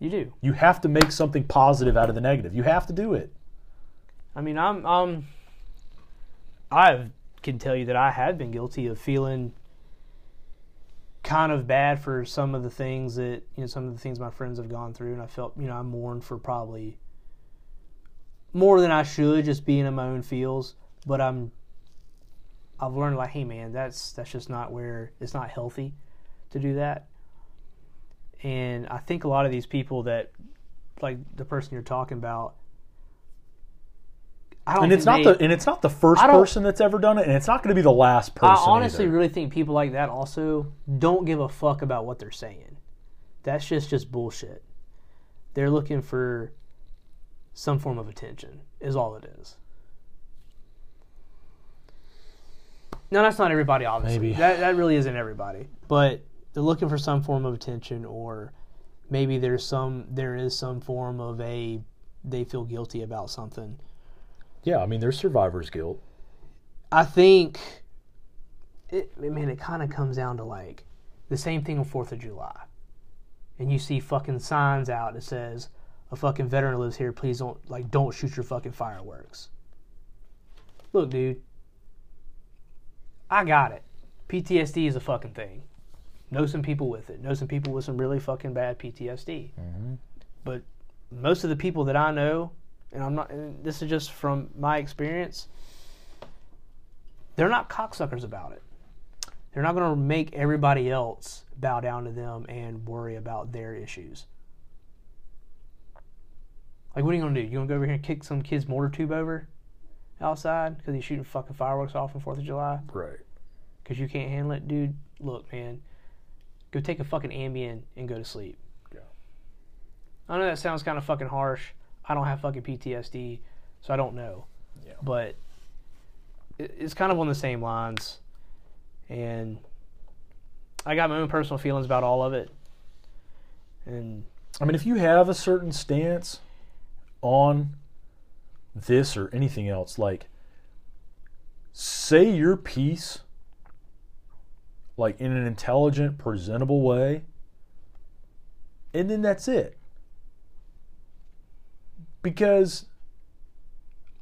you do
You have to make something positive out of the negative. You have to do it.
I mean, I'm um, I can tell you that I have been guilty of feeling kind of bad for some of the things that you know some of the things my friends have gone through, and I felt you know I mourned for probably more than I should, just being in my own feels. But I'm I've learned like, hey man, that's that's just not where it's not healthy to do that. And I think a lot of these people that like the person you're talking about
And it's not
they-
the and it's not the first person that's ever done it, and it's not going to be the last person.
I honestly
either.
really think people like that also don't give a fuck about what they're saying. That's just just bullshit. They're looking for some form of attention. Is all it is. No, that's not everybody. Obviously,
Maybe.
that that really isn't everybody. But they're looking for some form of attention, or maybe there's some there is some form of a they feel guilty about something.
Yeah. I mean, there's survivor's guilt.
I think, it, I mean, it kind of comes down to like the same thing on Fourth of July, and you see fucking signs out that says a fucking veteran lives here. Please don't like don't shoot your fucking fireworks. Look, dude, I got it. PTSD is a fucking thing. Know some people with it. Know some people with some really fucking bad PTSD. Mm-hmm. But most of the people that I know, and I'm not. And this is just from my experience they're not cocksuckers about it. They're not going to make everybody else bow down to them and worry about their issues. Like, what are you going to do? You going to go over here and kick some kid's mortar tube over outside because he's shooting fucking fireworks off on 4th of July?
Right.
Because you can't handle it? Dude, look, man. Go take a fucking Ambien and go to sleep.
Yeah.
I know that sounds kind of fucking harsh. I don't have fucking PTSD, so I don't know.
Yeah.
But it- it's kind of on the same lines. And I got my own personal feelings about all of it. And
I mean, if you have a certain stance on this or anything else, like say your piece like in an intelligent, presentable way, and then that's it. Because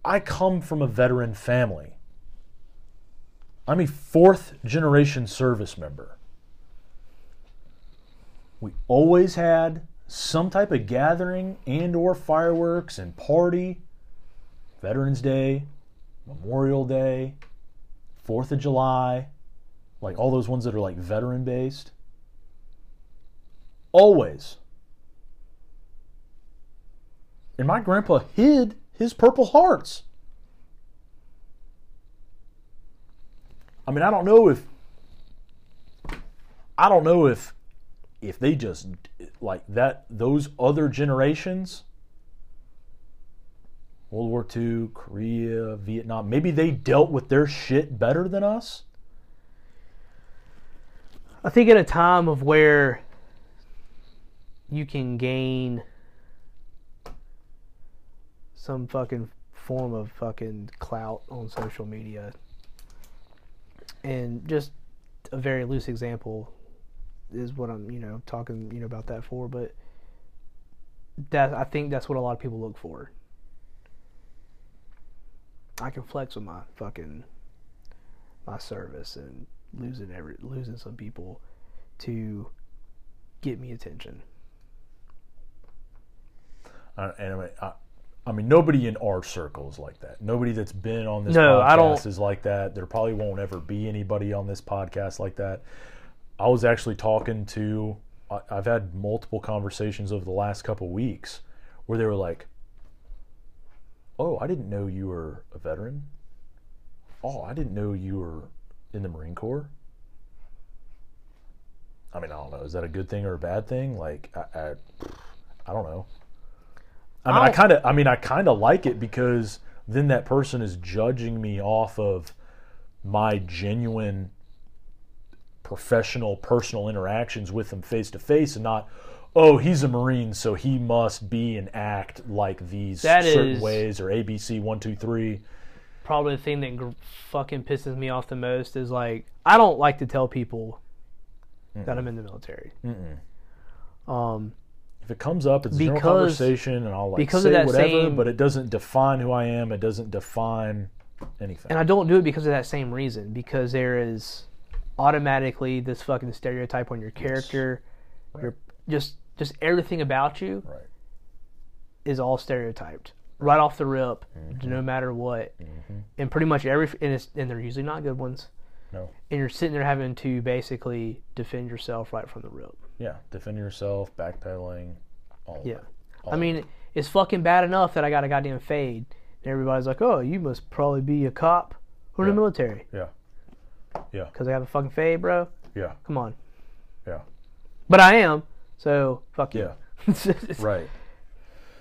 I come from a veteran family. I'm a fourth generation service member. We always had some type of gathering and or fireworks and party. Veterans Day, Memorial Day, 4th of July, like all those ones that are like veteran based. Always. And my grandpa hid his Purple Hearts. I mean, I don't know if I don't know if if they just like that those other generations World War II, Korea, Vietnam, maybe they dealt with their shit better than us.
I think at a time of where you can gain some fucking form of fucking clout on social media and just a very loose example is what I'm, you know, talking, you know, about that for, but that I think that's what a lot of people look for. I can flex with my fucking my service and losing every losing some people to get me attention.
Uh, and I I, mean, nobody in our circle is like that. Nobody that's been on this
No,
podcast
I don't-
is like that. There probably won't ever be anybody on this podcast like that. I was actually talking to. I've had multiple conversations over the last couple weeks where they were like, oh, I didn't know you were a veteran. Oh, I didn't know you were in the Marine Corps. I mean, I don't know. Is that a good thing or a bad thing? Like, I, I, I don't know. I mean, I
I'll-
kind of, I mean, I kind of like it because then that person is judging me off of my genuine professional, personal interactions with them face to face, and not, oh, he's a Marine, so he must be and act like these
That
certain ways or ABC one two three.
Probably the thing that gr- fucking pisses me off the most is like I don't like to tell people that I'm in the military. Um,
If it comes up, it's a general conversation, and I'll like
because
say
that
whatever,
same-
but it doesn't define who I am. It doesn't define anything.
and I don't do it because of that same reason. Because there is automatically this fucking stereotype on your character, your just just everything about you
right.
is all stereotyped right off the rip,
Mm-hmm.
no matter what. And pretty much every and, it's, and they're usually not good ones.
No.
And you're sitting there having to basically defend yourself right from the rip.
Yeah. Defend yourself, backpedaling. All of
Yeah.
All
I mean,
it.
it's fucking bad enough that I got a goddamn fade. And everybody's like, oh, you must probably be a cop or in the military.
Yeah. Yeah.
Because I have a fucking fade, bro.
Yeah.
Come on.
Yeah.
But I am. So, fuck you.
Yeah. Right.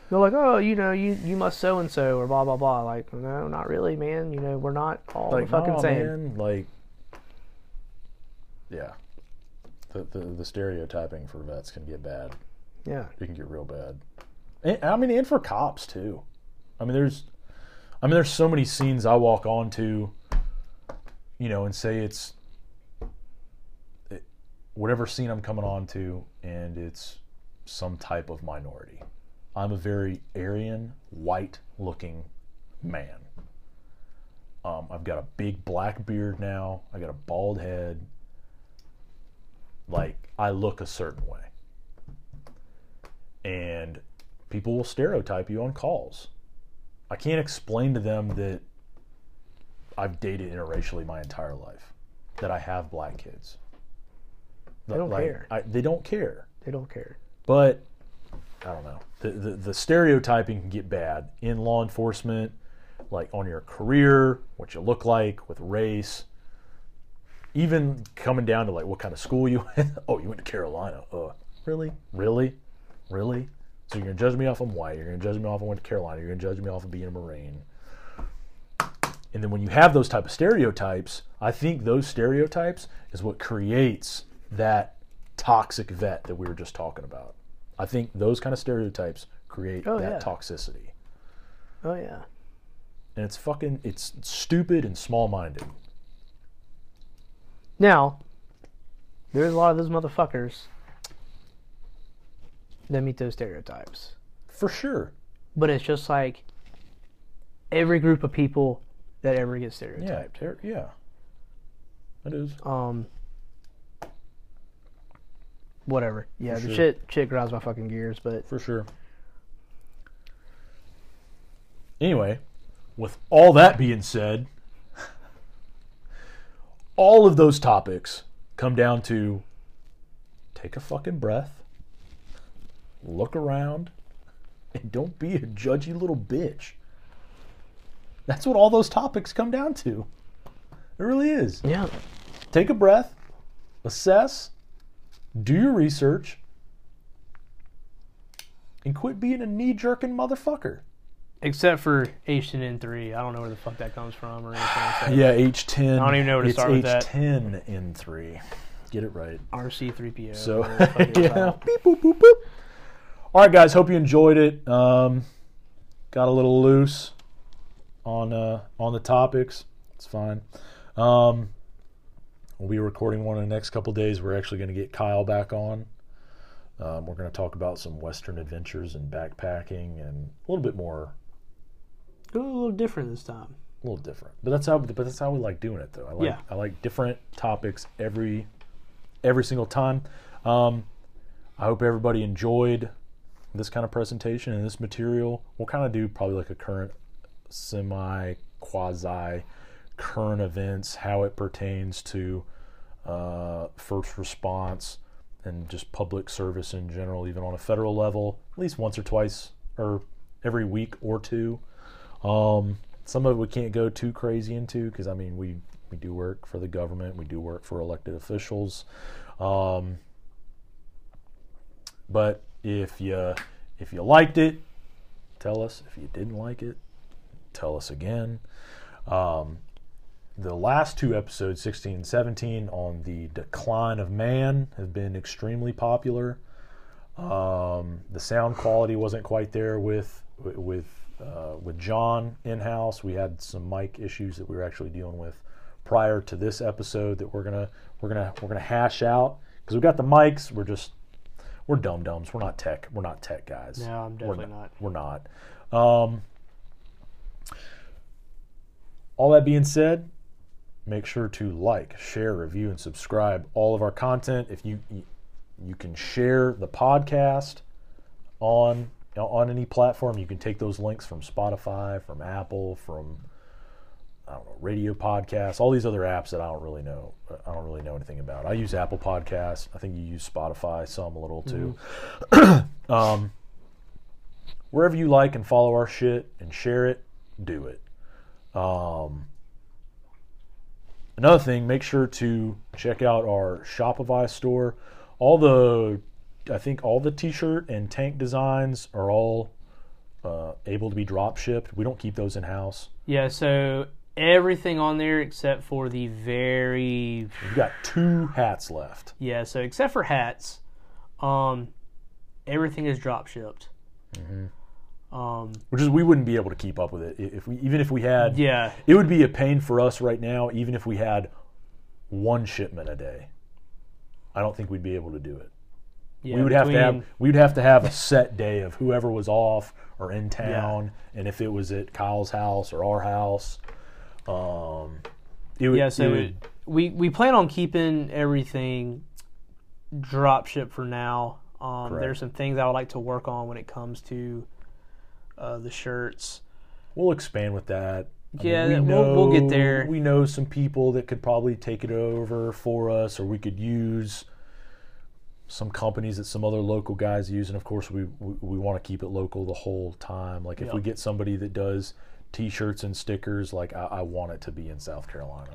They're like, oh, you know, you, you must so and so or blah, blah, blah. Like, no, not really, man. You know, we're not all
Like
fucking
nah,
same.
man. Like. Yeah. The, the the stereotyping for vets can get bad.
Yeah.
it can get real bad. And, I mean, and for cops too. I mean, there's, I mean, there's so many scenes I walk onto, you know, and say it's it, whatever scene I'm coming on to, and it's some type of minority. I'm a very Aryan, white-looking man. Um, I've got a big black beard now. I got a bald head. Like I look a certain way and people will stereotype you on calls. I can't explain to them that I've dated interracially my entire life, that I have black kids.
They don't
Like,
care.
I, they don't care.
They don't care.
But I don't know. The, the the stereotyping can get bad in law enforcement, like on your career, what you look like, with race. Even coming down to like what kind of school you went. oh, you went to Carolina. Uh, really, really, really. So you're gonna judge me off I'm white. You're gonna judge me off I went to Carolina. You're gonna judge me off of being a Marine. And then when you have those type of stereotypes, I think those stereotypes is what creates that toxic vet that we were just talking about. I think those kind of stereotypes create
Oh,
that
yeah.
toxicity.
Oh, yeah.
And it's fucking it's stupid and small-minded.
Now, there's a lot of those motherfuckers that meet those stereotypes.
For sure.
But it's just like every group of people that ever gets
Yeah.
stereotyped.
ter- Yeah. It is.
Um, whatever. Yeah,
For
the
sure.
shit shit grinds my fucking gears. But
For sure. Anyway, with all that being said, all of those topics come down to take a fucking breath, look around, and don't be a judgy little bitch. That's what all those topics come down to. It really is.
yeah,
Take a breath, assess, do your research, and quit being a knee jerking motherfucker.
Except for H10N3, I don't know where the fuck that comes from or anything.
Yeah, H10.
I don't even know where to start with that.
H10 N3. Get it right.
RC3PO.
So,
whatever the fuck it's
yeah. Beep, boop, boop, boop. All right, guys. Hope you enjoyed it. Um, got a little loose on uh, on the topics. It's fine. Um, we'll be recording one in the next couple days. We're actually going to get Kyle back on. Um, we're going to talk about some Western adventures and backpacking and a little bit more,
A little different this time.
a little different. But that's how, but that's how we like doing it, though. I like,
Yeah.
I like different topics every, every single time. Um, I hope everybody enjoyed this kind of presentation and this material. We'll kind of do probably like a current, semi, quasi current events, how it pertains to uh, first response and just public service in general, even on a federal level, at least once or twice or every week or two Um, some of it we can't go too crazy into because I mean we we do work for the government, we do work for elected officials. Um, but if you if you liked it, tell us. If you didn't like it, tell us again. Um, the last two episodes, 16 and 17, on the decline of man, have been extremely popular. Um, the sound quality wasn't quite there with with uh, with John in house. We had some mic issues that we were actually dealing with prior to this episode that we're gonna we're gonna we're gonna hash out because we've got the mics. We're just we're dumb dums. We're not tech. We're not tech guys.
No, I'm
We're
definitely not.
We're not. Um, all that being said, make sure to like, share, review, and subscribe all of our content. If you, you can share the podcast on on any platform, you can take those links from Spotify, from Apple, from I don't know, radio podcasts, all these other apps that I don't really know. I don't really know anything about. I use Apple Podcasts. I think you use Spotify some a little too. um, wherever you like and follow our shit and share it, do it. Um, another thing, make sure to check out our Shopify store. All the, I think all the T-shirt and tank designs are all uh, able to be drop shipped. We don't keep those in house.
Yeah, so everything on there except for the very
We've got two hats left.
yeah, so except for hats, um, everything is drop shipped. Um,
which is we wouldn't be able to keep up with it if we even if we had
yeah,
it would be a pain for us right now even if we had one shipment a day i don't think we'd be able to do it
yeah.
we would have to have we would have to have a set day of whoever was off or in town and if it was at kyle's house or our house um it would,
Yeah, so
would-
we we plan on keeping everything drop ship for now. Um, there's some things I would like to work on when it comes to uh, the shirts.
we'll expand with that I
Yeah,
we
we'll- we'll get there.
We know some people that could probably take it over for us, or we could use some companies that some other local guys use. And of course, we we, we want to keep it local the whole time. Like if
Yeah.
we get somebody that does T-shirts and stickers, like I, I want it to be in South Carolina.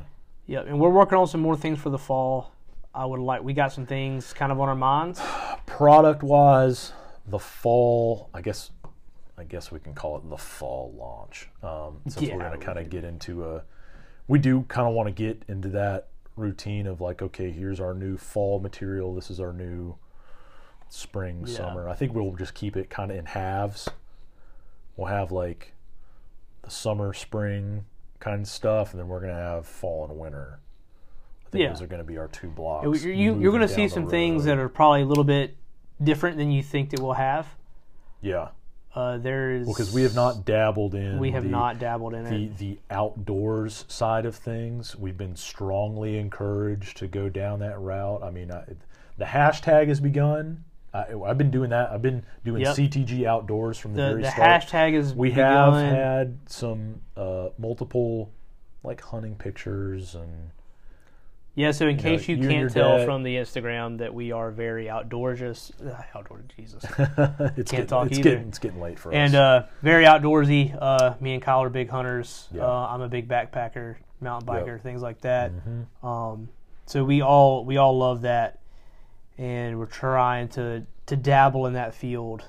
Yeah, and we're working on some more things for the fall. I would like we got some things kind of on our minds.
Product wise, the fall, I guess. I guess we can call it the fall launch. Um, since
Yeah,
we're going to kind of get into a, we do kind of want to get into that routine of like, okay, here's our new fall material. This is our new spring,
Yeah.
summer. I think we'll just keep it kind of in halves. We'll have like the summer, spring kind of stuff, and then we're going to have fall and winter. I think
Yeah.
those are going to be our two blocks.
You, you, you're going to see some things that are probably a little bit different than you think that we'll have.
yeah.
Uh, there's
because we have not dabbled in
we have
the,
not dabbled in
the
it.
the outdoors side of things. We've been strongly encouraged to go down that route. I mean, I, the hashtag has begun. I, I've been doing that. I've been doing
Yep.
CTG outdoors from the,
The
very
the
start.
hashtag is
we have had some uh, multiple like hunting pictures and
Yeah, so in
know,
case you,
you
can't tell
dad-
from the Instagram that we are very outdoorsy, uh, outdoor Jesus,
it's
Can't
getting,
talk
it's
either.
getting it's getting late for
and
us.
uh, very outdoorsy. Uh, me and Kyle are big hunters.
Yeah.
Uh, I'm a big backpacker, mountain
Yep.
biker, things like that.
Mhm.
Um, so we all we all love that, and we're trying to to dabble in that field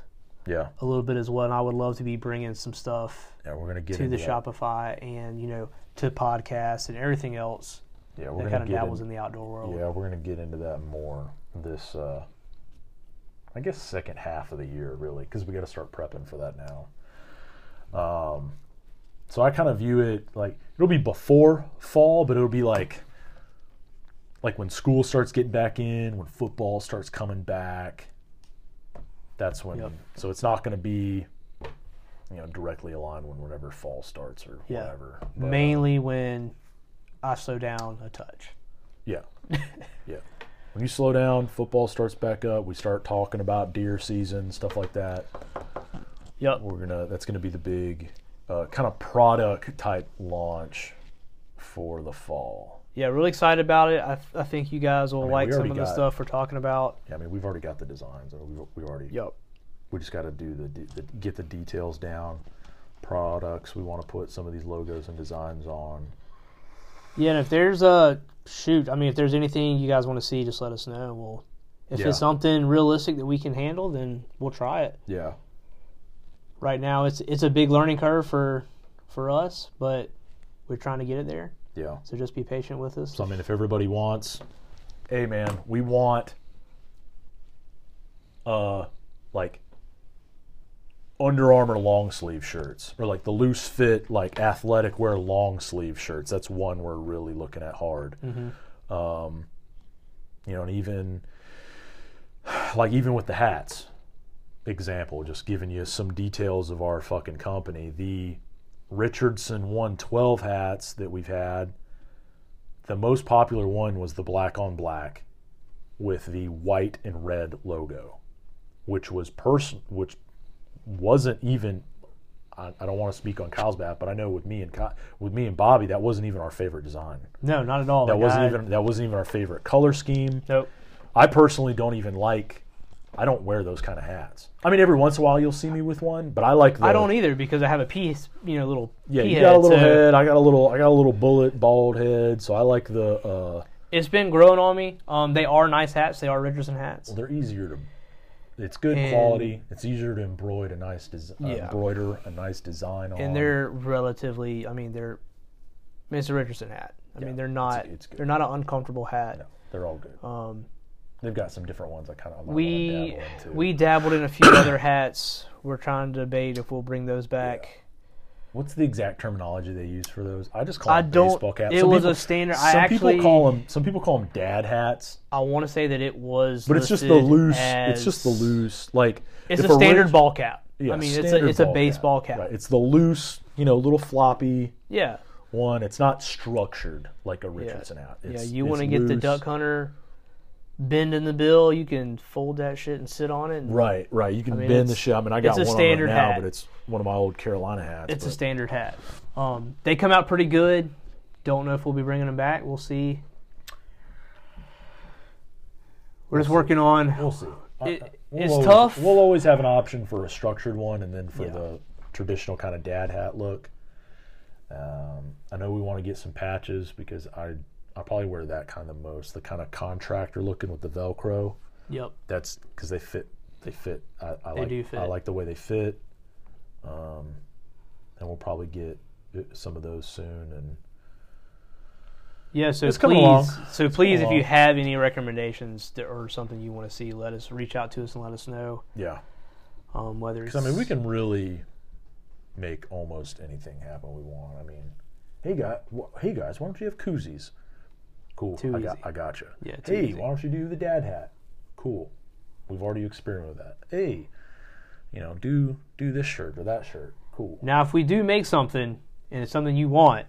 yeah,
a little bit as well. And I would love to be bringing some stuff
yeah, we're gonna get
to the
that.
Shopify and you know to podcasts and everything else
Yeah, we're
that
gonna
kind of
get
dabbles
in-
in the outdoor world.
Yeah, we're gonna get into that more this, uh, I guess, second half of the year, really, because we got to start prepping for that now. Um, so I kind of view it like it'll be before fall, but it'll be like, like when school starts getting back in, when football starts coming back. That's when.
Yep.
So it's not going to be, you know, directly aligned when whenever fall starts or
Yeah.
whatever. But, uh,
Mainly when I slow down a touch.
Yeah. yeah. When you slow down, football starts back up. We start talking about deer season, stuff like that.
Yep.
We're gonna that's gonna be the big uh, kind of product type launch for the fall.
Yeah, really excited about it. I, th- I think you guys will
mean,
like some of the
got-
stuff we're talking about.
Yeah, I mean, we've already got the designs. and We we already
Yep.
we just got to do the, the get the details down. products we want to put some of these logos and designs on.
Yeah, and if there's a shoot, I mean, if there's anything you guys want to see, just let us know. We'll, if
Yeah.
it's something realistic that we can handle, then we'll try it.
Yeah.
Right now, it's it's a big learning curve for for us, but we're trying to get it there.
Yeah.
So just be patient with us.
So I mean, if everybody wants, hey man, we want, uh, like Under Armour long sleeve shirts or like the loose fit like athletic wear long sleeve shirts. That's one we're really looking at hard. Um, you know, and even like even with the hats, example, just giving you some details of our fucking company. The Richardson 112 hats that we've had the most popular one was the black on black with the white and red logo, which was person, which wasn't even. I, I don't want to speak on Kyle's behalf, but I know with me and Ky, with me and Bobby, that wasn't even our favorite design.
No, not at all.
That wasn't even that wasn't even our favorite color scheme.
Nope.
I personally don't even like. I don't wear those kind of hats. I mean, every once in a while you'll see me with one, but I like. The,
I don't either because I have a piece, you know, little.
Yeah, you got a little
so
head. I got a little. I got a little bullet bald head, so I like the. uh
It's been growing on me. Um, they are nice hats. They are Richardson hats.
Well, they're easier to it's good
And-
quality it's easier to embroider a nice des- uh,
Yeah.
embroider a nice design on
and they're relatively. I mean, they're. I mean, it's a Richardson hat. I
Yeah,
mean, they're not.
it's good.
they're not an uncomfortable hat.
no, they're all good
Um,
they've got some different ones i kind of
we we dabbled in a few other hats. We're trying to debate if we'll bring those back.
What's the exact terminology they use for those i just call
I
them
don't.
baseball caps
It
some
was
people,
a standard.
some
I actually
people call them some people call them dad hats
I want to say that it was.
but it's just the loose it's just the loose like
It's a standard ball cap.
yeah,
I mean, it's a it's a baseball cap.
right it's the loose you know little floppy
Yeah.
one it's not structured like a richardson hat
Yeah,
It's-
you want to get the duck hunter bend in the bill, you can fold that shit and sit on it. and
Right, right. You can
mean,
bend the shit. I mean, I got
it's a
one
standard
on right now,
hat.
but it's one of my old Carolina hats.
It's a standard hat. Um, they come out pretty good. Don't know if we'll be bringing them back. We'll see. We're just working on.
We'll see.
It-
we'll
it's
always,
tough.
We'll always have an option for a structured one, and then for
Yeah.
the traditional kind of dad hat look. Um, I know we want to get some patches because I I probably wear that kind of most, the kind of contractor looking with the Velcro.
Yep.
That's because they fit. They fit. I, I
They
like.
do fit.
I like the way they fit. Um, and we'll probably get uh, some of those soon. And
Yeah. So
It's
please, so please, if you have any recommendations that, or something you want to see, let us reach out to us and let us know.
yeah,
Um, whether it's,
because I mean, we can really make almost anything happen we want. I mean, hey guys, hey guys, why don't you have koozies? Cool.
Too
I got,
easy.
I got you.
Yeah, too
Hey,
easy.
why don't you do the dad hat? Cool. We've already experimented with that. Hey, you know, do do this shirt or that shirt. Cool.
Now, if we do make something and it's something you want,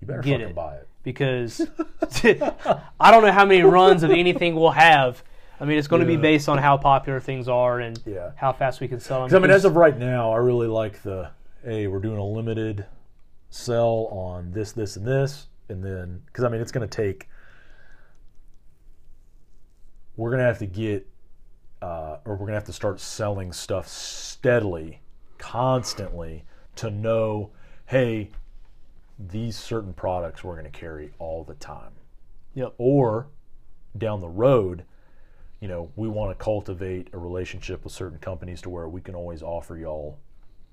You better
Get
fucking
it.
buy it.
because I don't know how many runs of anything we'll have. I mean, it's going to be based on how popular things are and
Yeah.
how fast we can sell them.
I mean, as of right now, I really like the hey, we're doing a limited sell on this, this, and this, and then because I mean, it's going to take. We're going to have to get, uh, or we're going to have to start selling stuff steadily, constantly, to know, hey, these certain products we're going to carry all the time.
Yep.
Or down the road, you know, we want to cultivate a relationship with certain companies to where we can always offer y'all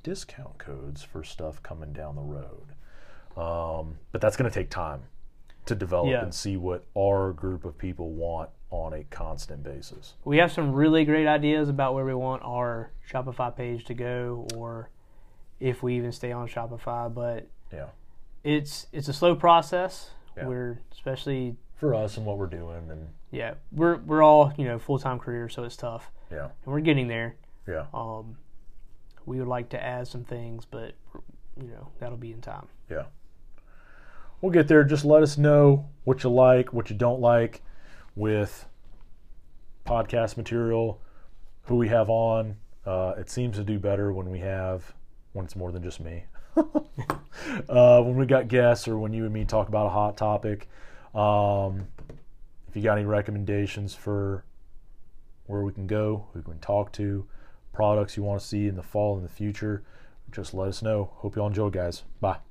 discount codes for stuff coming down the road. Um, but that's going to take time to develop
Yeah.
and see what our group of people want on a constant basis.
we have some really great ideas about where we want our Shopify page to go, or if we even stay on Shopify. But
Yeah.
it's it's a slow process.
Yeah.
We're especially
For us and what we're doing and
yeah we're we're all you know full time careers, so it's tough,
yeah.
and we're getting there.
Yeah.
Um, we would like to add some things, but you know that'll be in time.
Yeah. We'll get there. Just let us know what you like, what you don't like with podcast material, who we have on. Uh, it seems to do better when we have, when it's more than just me. uh, when we got guests or when you and me talk about a hot topic. Um, if you got any recommendations for where we can go, who we can talk to, products you want to see in the fall and the future, just let us know. Hope y'all enjoy, guys. Bye.